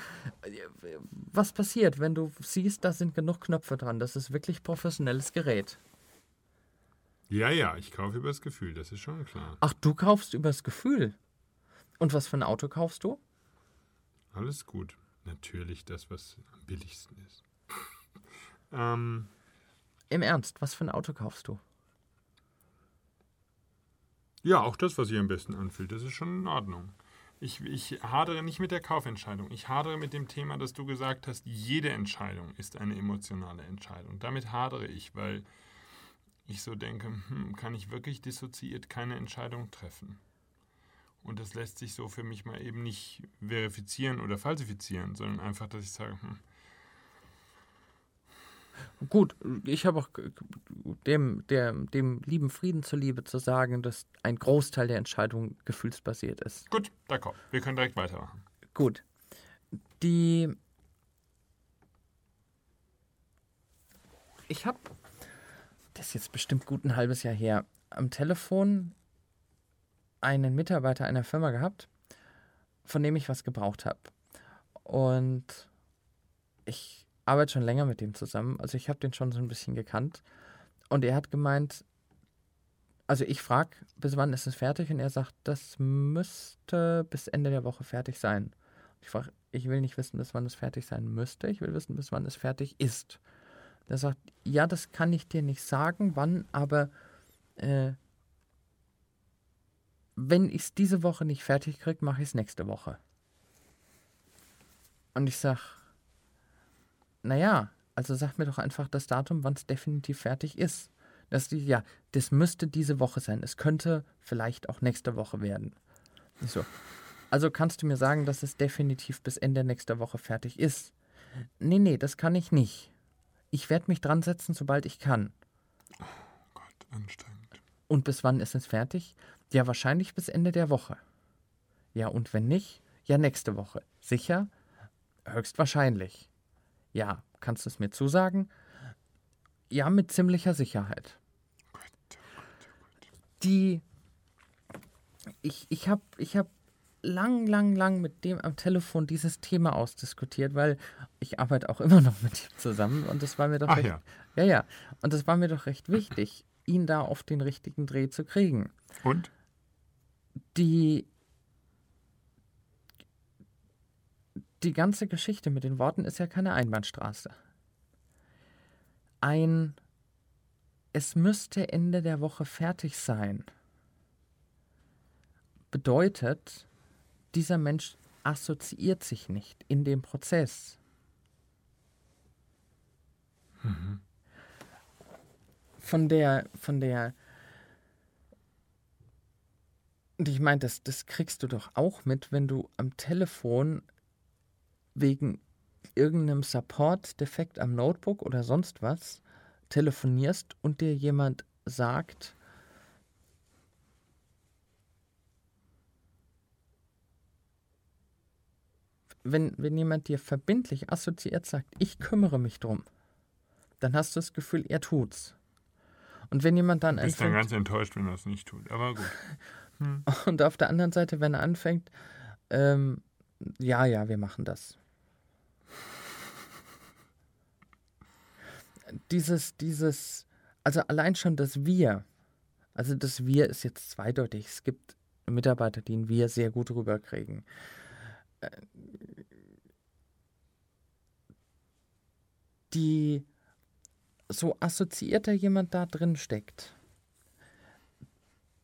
Was passiert, wenn du siehst, da sind genug Knöpfe dran? Das ist wirklich professionelles Gerät. Ja, ja, ich kaufe übers Gefühl, das ist schon klar. Ach, du kaufst übers Gefühl. Und was für ein Auto kaufst du? Alles gut. Natürlich das, was am billigsten ist. *laughs* ähm, Im Ernst, was für ein Auto kaufst du? ja, auch das, was sich am besten anfühlt, das ist schon in Ordnung. Ich, ich hadere nicht mit der Kaufentscheidung. Ich hadere mit dem Thema, dass du gesagt hast, jede Entscheidung ist eine emotionale Entscheidung. Damit hadere ich, weil ich so denke, hm, kann ich wirklich dissoziiert keine Entscheidung treffen? Und das lässt sich so für mich mal eben nicht verifizieren oder falsifizieren, sondern einfach, dass ich sage, hm, Gut, ich habe auch dem, der, dem lieben Frieden zuliebe zu sagen, dass ein Großteil der Entscheidung gefühlsbasiert ist. gut, d'accord, wir können direkt weitermachen. Gut. Die. Ich habe, das ist jetzt bestimmt gut ein halbes Jahr her, am Telefon einen Mitarbeiter einer Firma gehabt, von dem ich was gebraucht habe. Und ich arbeite schon länger mit dem zusammen. Also ich habe den schon so ein bisschen gekannt. Und er hat gemeint, also ich frage, bis wann ist es fertig? Und er sagt, das müsste bis Ende der Woche fertig sein. Ich frage, ich will nicht wissen, bis wann es fertig sein müsste. Ich will wissen, bis wann es fertig ist. Der sagt, ja, das kann ich dir nicht sagen, wann, aber äh, wenn ich es diese Woche nicht fertig kriege, mache ich es nächste Woche. Und ich sag, naja, also sag mir doch einfach das Datum, wann es definitiv fertig ist. Das, ja, das müsste diese Woche sein. Es könnte vielleicht auch nächste Woche werden. So, also kannst du mir sagen, dass es definitiv bis Ende nächster Woche fertig ist? Nee, nee, das kann ich nicht. Ich werde mich dran setzen, sobald ich kann. Gott, anstrengend. Und bis wann ist es fertig? Ja, wahrscheinlich bis Ende der Woche. Ja, und wenn nicht? Ja, nächste Woche. Sicher? Höchstwahrscheinlich. Ja, kannst du es mir zusagen? Ja, mit ziemlicher Sicherheit. Die. Ich, ich habe ich hab lang, lang, lang mit dem am Telefon dieses Thema ausdiskutiert, weil ich arbeite auch *laughs* immer noch mit ihm zusammen und das war mir doch Ach recht, ja. ja, ja, und das war mir doch recht wichtig, ihn da auf den richtigen Dreh zu kriegen. Und? Die die ganze Geschichte mit den Worten ist ja keine Einbahnstraße. Ein es müsste Ende der Woche fertig sein bedeutet, dieser Mensch assoziiert sich nicht in dem Prozess. Von der, von der und ich meine, das, das kriegst du doch auch mit, wenn du am Telefon wegen irgendeinem Support-Defekt am Notebook oder sonst was telefonierst und dir jemand sagt, wenn, wenn jemand dir verbindlich assoziiert sagt, ich kümmere mich drum, dann hast du das Gefühl, er tut's. Und wenn jemand dann Du bist dann ganz enttäuscht, wenn er es nicht tut. Aber gut. *laughs* Hm. *laughs* Und auf der anderen Seite, wenn er anfängt, ähm, ja, ja, wir machen das. Dieses, dieses, also allein schon das Wir, also das Wir ist jetzt zweideutig. Es gibt Mitarbeiter, die ein Wir sehr gut rüberkriegen. Äh, die so assoziierter jemand da drin steckt,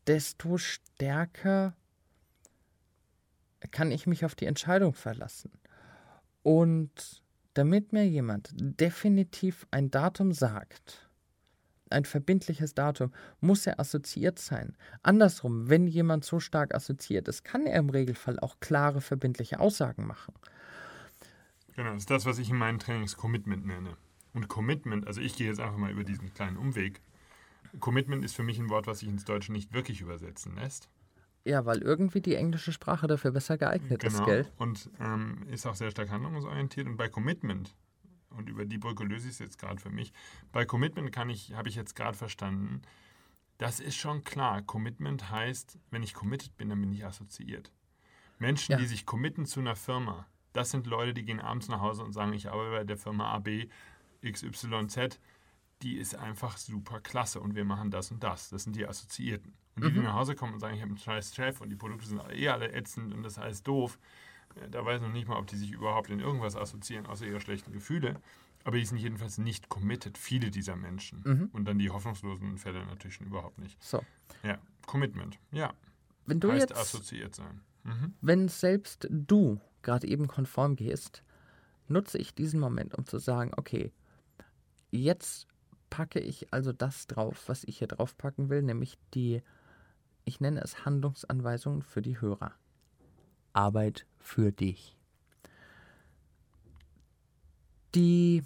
desto stärker kann ich mich auf die Entscheidung verlassen. Und damit mir jemand definitiv ein Datum sagt, ein verbindliches Datum, muss er assoziiert sein. Andersrum, wenn jemand so stark assoziiert ist, kann er im Regelfall auch klare, verbindliche Aussagen machen. Genau, das ist das, was ich in meinen Trainings Commitment nenne. Und Commitment, also ich gehe jetzt einfach mal über diesen kleinen Umweg. Commitment ist für mich ein Wort, was sich ins Deutsche nicht wirklich übersetzen lässt. Ja, weil irgendwie die englische Sprache dafür besser geeignet genau. ist, gell? Und ähm, ist auch sehr stark handlungsorientiert. Und bei Commitment, und über die Brücke löse ich es jetzt gerade für mich, bei Commitment kann ich, habe ich jetzt gerade verstanden, das ist schon klar. Commitment heißt, wenn ich committed bin, dann bin ich assoziiert. Menschen, ja. die sich committen zu einer Firma, das sind Leute, die gehen abends nach Hause und sagen, ich arbeite bei der Firma AB XYZ, die ist einfach super klasse und wir machen das und das. Das sind die Assoziierten. Und die, die mhm. nach Hause kommen und sagen, ich habe einen scheiß Chef und die Produkte sind eh alle ätzend und das ist alles doof, äh, da weiß noch nicht mal, ob die sich überhaupt in irgendwas assoziieren, außer ihre schlechten Gefühle. Aber die sind jedenfalls nicht committed, viele dieser Menschen. Mhm. Und dann die hoffnungslosen Fälle natürlich überhaupt nicht. So. Ja, Commitment, ja. Wenn du heißt jetzt, assoziiert sein. Mhm. Wenn selbst du gerade eben konform gehst, nutze ich diesen Moment, um zu sagen, okay, Jetzt packe ich also das drauf, was ich hier drauf packen will, nämlich die, ich nenne es Handlungsanweisungen für die Hörer. Arbeit für dich. Die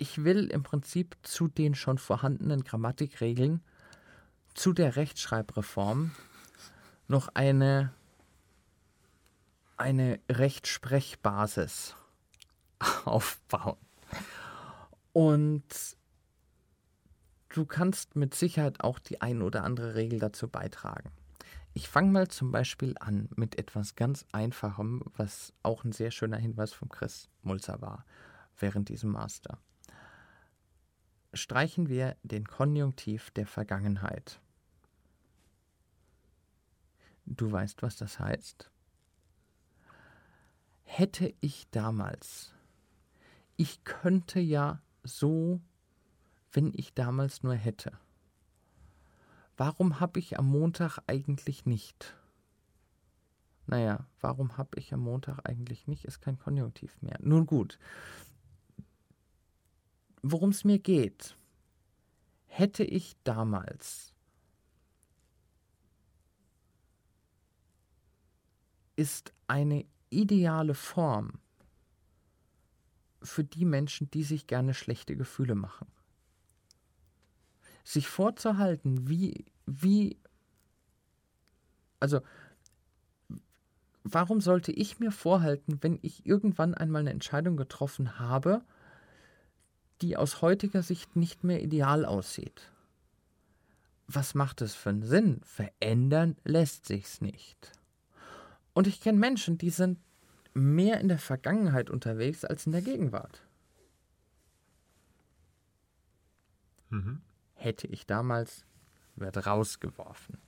ich will im Prinzip zu den schon vorhandenen Grammatikregeln, zu der Rechtschreibreform noch eine, eine Rechtsprechbasis aufbauen. Und du kannst mit Sicherheit auch die ein oder andere Regel dazu beitragen. Ich fange mal zum Beispiel an mit etwas ganz Einfachem, was auch ein sehr schöner Hinweis von Chris Mulzer war während diesem Master. Streichen wir den Konjunktiv der Vergangenheit. Du weißt, was das heißt? Hätte ich damals ich könnte ja so, wenn ich damals nur hätte. Warum habe ich am Montag eigentlich nicht? Naja, warum habe ich am Montag eigentlich nicht, ist kein Konjunktiv mehr. Nun gut. Worum es mir geht, hätte ich damals ist eine ideale Form für die Menschen, die sich gerne schlechte Gefühle machen. Sich vorzuhalten, wie, wie, also, warum sollte ich mir vorhalten, wenn ich irgendwann einmal eine Entscheidung getroffen habe, die aus heutiger Sicht nicht mehr ideal aussieht? Was macht es für einen Sinn? Verändern lässt sich's nicht. Und ich kenne Menschen, die sind mehr in der Vergangenheit unterwegs als in der Gegenwart. Mhm. Hätte ich damals, wird rausgeworfen.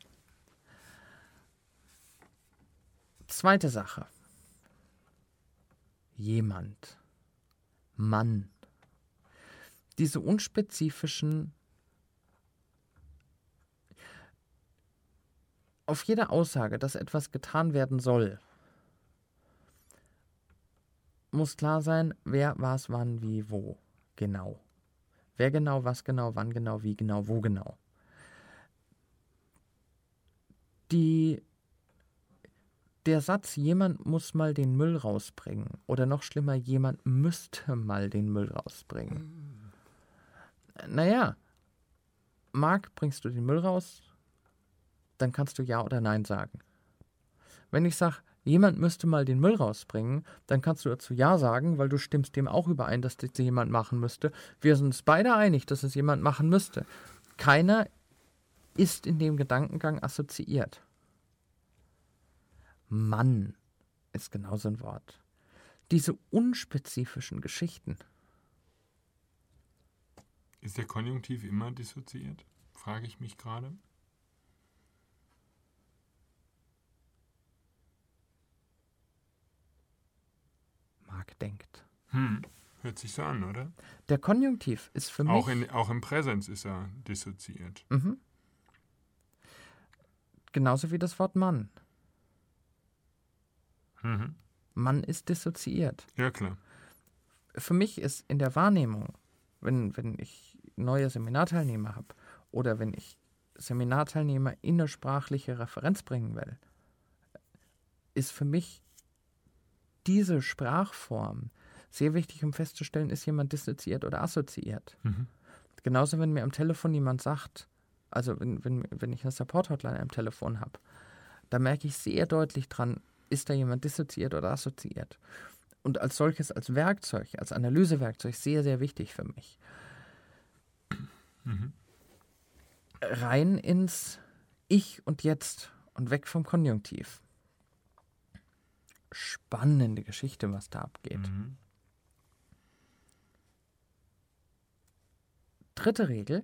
Zweite Sache. Jemand. Mann. Diese unspezifischen auf jede Aussage, dass etwas getan werden soll, muss klar sein, wer was, wann, wie, wo. Genau. Wer genau, was genau, wann genau, wie genau, wo genau. Die der Satz, jemand muss mal den Müll rausbringen, oder noch schlimmer, jemand müsste mal den Müll rausbringen. Naja, Marc, bringst du den Müll raus? Dann kannst du Ja oder Nein sagen. Wenn ich sage, jemand müsste mal den Müll rausbringen, dann kannst du dazu Ja sagen, weil du stimmst dem auch überein, dass das jemand machen müsste. Wir sind uns beide einig, dass es jemand machen müsste. Keiner ist in dem Gedankengang assoziiert. Mann ist genauso ein Wort. Diese unspezifischen Geschichten. Ist der Konjunktiv immer dissoziiert? Frage ich mich gerade. Marc denkt. Hm. Hört sich so an, oder? Der Konjunktiv ist für mich. Auch, in, auch im Präsens ist er dissoziiert. Mhm. Genauso wie das Wort Mann. Mhm. Mann ist dissoziiert. Ja, klar. Für mich ist in der Wahrnehmung, wenn, wenn ich neue Seminarteilnehmer habe oder wenn ich Seminarteilnehmer in eine sprachliche Referenz bringen will, ist für mich diese Sprachform sehr wichtig, um festzustellen, ist jemand dissoziiert oder assoziiert. Mhm. Genauso, wenn mir am Telefon jemand sagt, also wenn, wenn, wenn ich eine Support-Hotline am Telefon habe, da merke ich sehr deutlich dran, ist da jemand dissoziiert oder assoziiert. Und als solches, als Werkzeug, als Analysewerkzeug sehr, sehr wichtig für mich. Mhm. Rein ins Ich und Jetzt und weg vom Konjunktiv. Spannende Geschichte, was da abgeht. Mhm. Dritte Regel.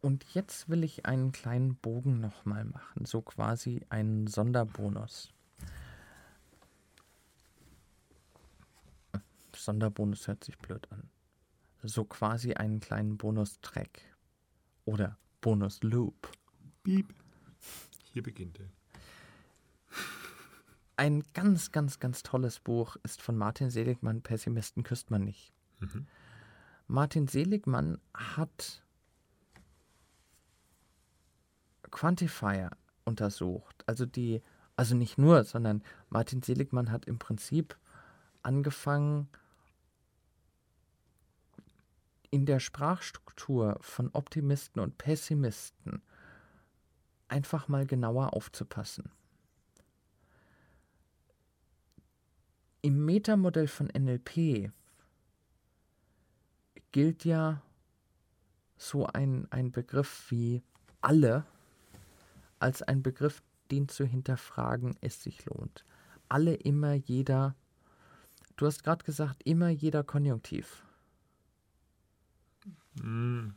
Und jetzt will ich einen kleinen Bogen nochmal machen, so quasi einen Sonderbonus. Sonderbonus hört sich blöd an. So quasi einen kleinen Bonustrack. Oder Bonus-Loop. Piep. Hier beginnt er. Ein ganz, ganz, ganz tolles Buch ist von Martin Seligmann, Pessimisten küsst man nicht. Mhm. Martin Seligmann hat Quantifier untersucht. Also die, also nicht nur, sondern Martin Seligmann hat im Prinzip angefangen, in der Sprachstruktur von Optimisten und Pessimisten einfach mal genauer aufzupassen. Im Metamodell von NLP gilt ja so ein, ein Begriff wie alle als ein Begriff, den zu hinterfragen es sich lohnt. Alle, immer, jeder. Du hast gerade gesagt, immer jeder Konjunktiv. Mhm.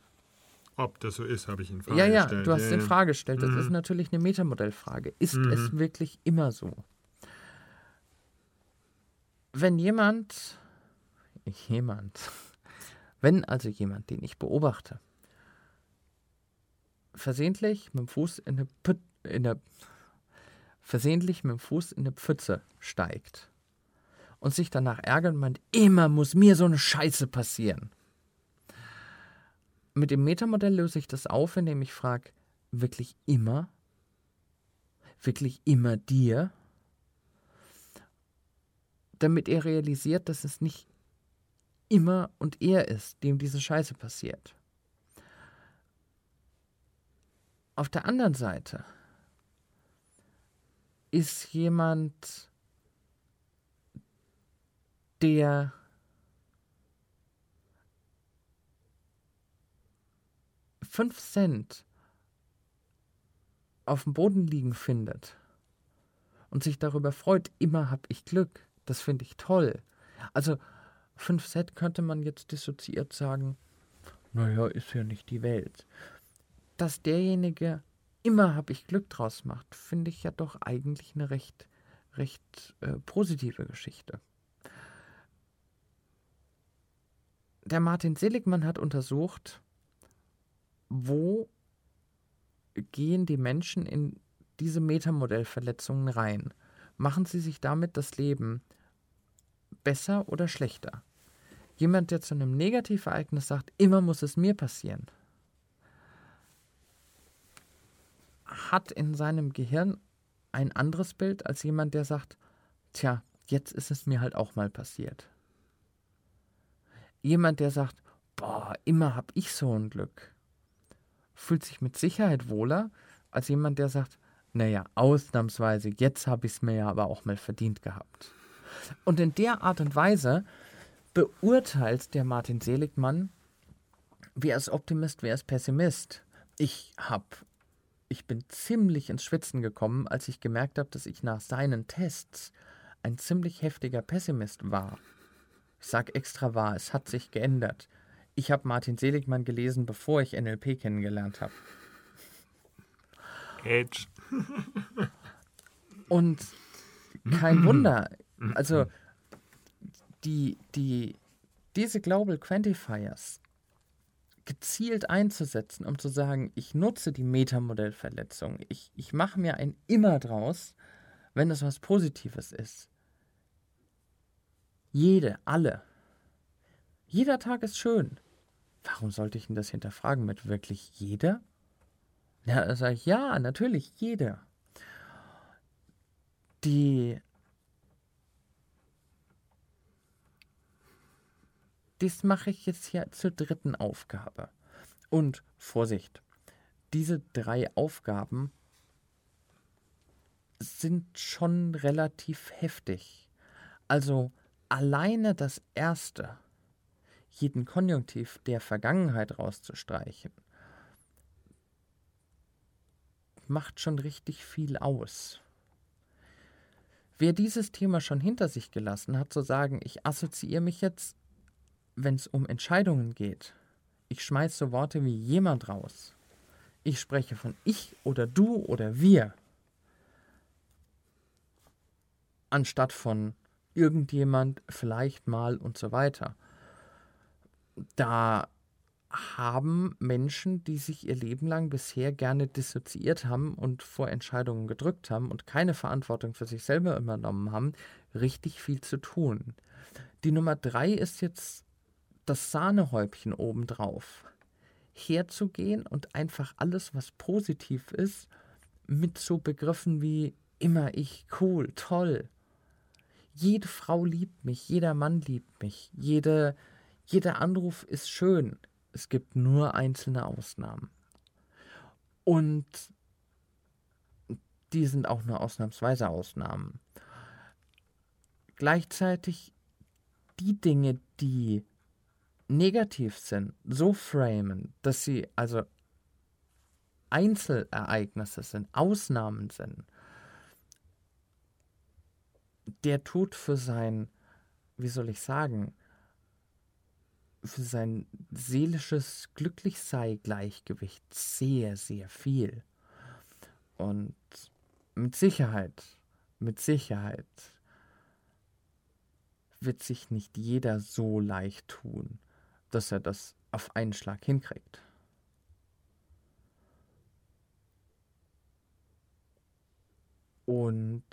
Ob das so ist, habe ich in Frage ja, ja, gestellt. du hast ja, in ja. Frage gestellt. Das Mhm. ist natürlich eine Metamodellfrage. Ist Mhm. es wirklich immer so? Wenn jemand, jemand, wenn also jemand, den ich beobachte, versehentlich mit dem Fuß in eine, Püt, in eine versehentlich mit dem Fuß in eine Pfütze steigt und sich danach ärgert und meint, immer muss mir so eine Scheiße passieren. Mit dem Metamodell löse ich das auf, indem ich frage, wirklich immer? Wirklich immer dir? Damit er realisiert, dass es nicht immer und er ist, dem diese Scheiße passiert. Auf der anderen Seite ist jemand, der fünf Cent auf dem Boden liegen findet und sich darüber freut, immer habe ich Glück. Das finde ich toll. Also fünf Cent könnte man jetzt dissoziiert sagen, naja, ist ja nicht die Welt. Dass derjenige immer habe ich Glück draus macht, finde ich ja doch eigentlich eine recht, recht äh, positive Geschichte. Der Martin Seligmann hat untersucht, wo gehen die Menschen in diese Metamodellverletzungen rein? Machen sie sich damit das Leben besser oder schlechter? Jemand, der zu einem Negativereignis sagt, immer muss es mir passieren, hat in seinem Gehirn ein anderes Bild als jemand, der sagt, tja, jetzt ist es mir halt auch mal passiert. Jemand, der sagt, boah, immer hab ich so ein Glück, fühlt sich mit Sicherheit wohler als jemand, der sagt, naja, ausnahmsweise, jetzt habe ich es mir ja aber auch mal verdient gehabt. Und in der Art und Weise beurteilt der Martin Seligmann, wer ist Optimist, wer ist Pessimist. Ich habe, ich bin ziemlich ins Schwitzen gekommen, als ich gemerkt habe, dass ich nach seinen Tests ein ziemlich heftiger Pessimist war. Ich sage extra wahr, es hat sich geändert. Ich habe Martin Seligmann gelesen, bevor ich NLP kennengelernt habe. Edge. Und kein Wunder. Also die, die, diese Global Quantifiers gezielt einzusetzen, um zu sagen, ich nutze die Metamodellverletzung, ich, ich mache mir ein Immer draus, wenn es was Positives ist. Jede, alle. Jeder Tag ist schön. Warum sollte ich denn das hinterfragen mit wirklich jeder? Ja, da sage ich, ja, natürlich, jeder. Die. Das mache ich jetzt hier zur dritten Aufgabe. Und Vorsicht, diese drei Aufgaben sind schon relativ heftig. Also alleine das erste, jeden Konjunktiv der Vergangenheit rauszustreichen, macht schon richtig viel aus. Wer dieses Thema schon hinter sich gelassen hat, zu sagen, ich assoziiere mich jetzt, wenn es um Entscheidungen geht, ich schmeiße so Worte wie jemand raus. Ich spreche von ich oder du oder wir. Anstatt von irgendjemand, vielleicht mal und so weiter. Da haben Menschen, die sich ihr Leben lang bisher gerne dissoziiert haben und vor Entscheidungen gedrückt haben und keine Verantwortung für sich selber übernommen haben, richtig viel zu tun. Die Nummer drei ist jetzt das Sahnehäubchen obendrauf. Herzugehen und einfach alles, was positiv ist, mit so Begriffen wie immer ich, cool, toll. Jede Frau liebt mich, jeder Mann liebt mich, jede, jeder Anruf ist schön, es gibt nur einzelne Ausnahmen. Und die sind auch nur ausnahmsweise Ausnahmen. Gleichzeitig die Dinge, die negativ sind, so framen, dass sie also Einzelereignisse sind, Ausnahmen sind, der tut für sein, wie soll ich sagen, für sein seelisches Glücklichsein-Gleichgewicht sehr, sehr viel. Und mit Sicherheit, mit Sicherheit wird sich nicht jeder so leicht tun, dass er das auf einen Schlag hinkriegt. Und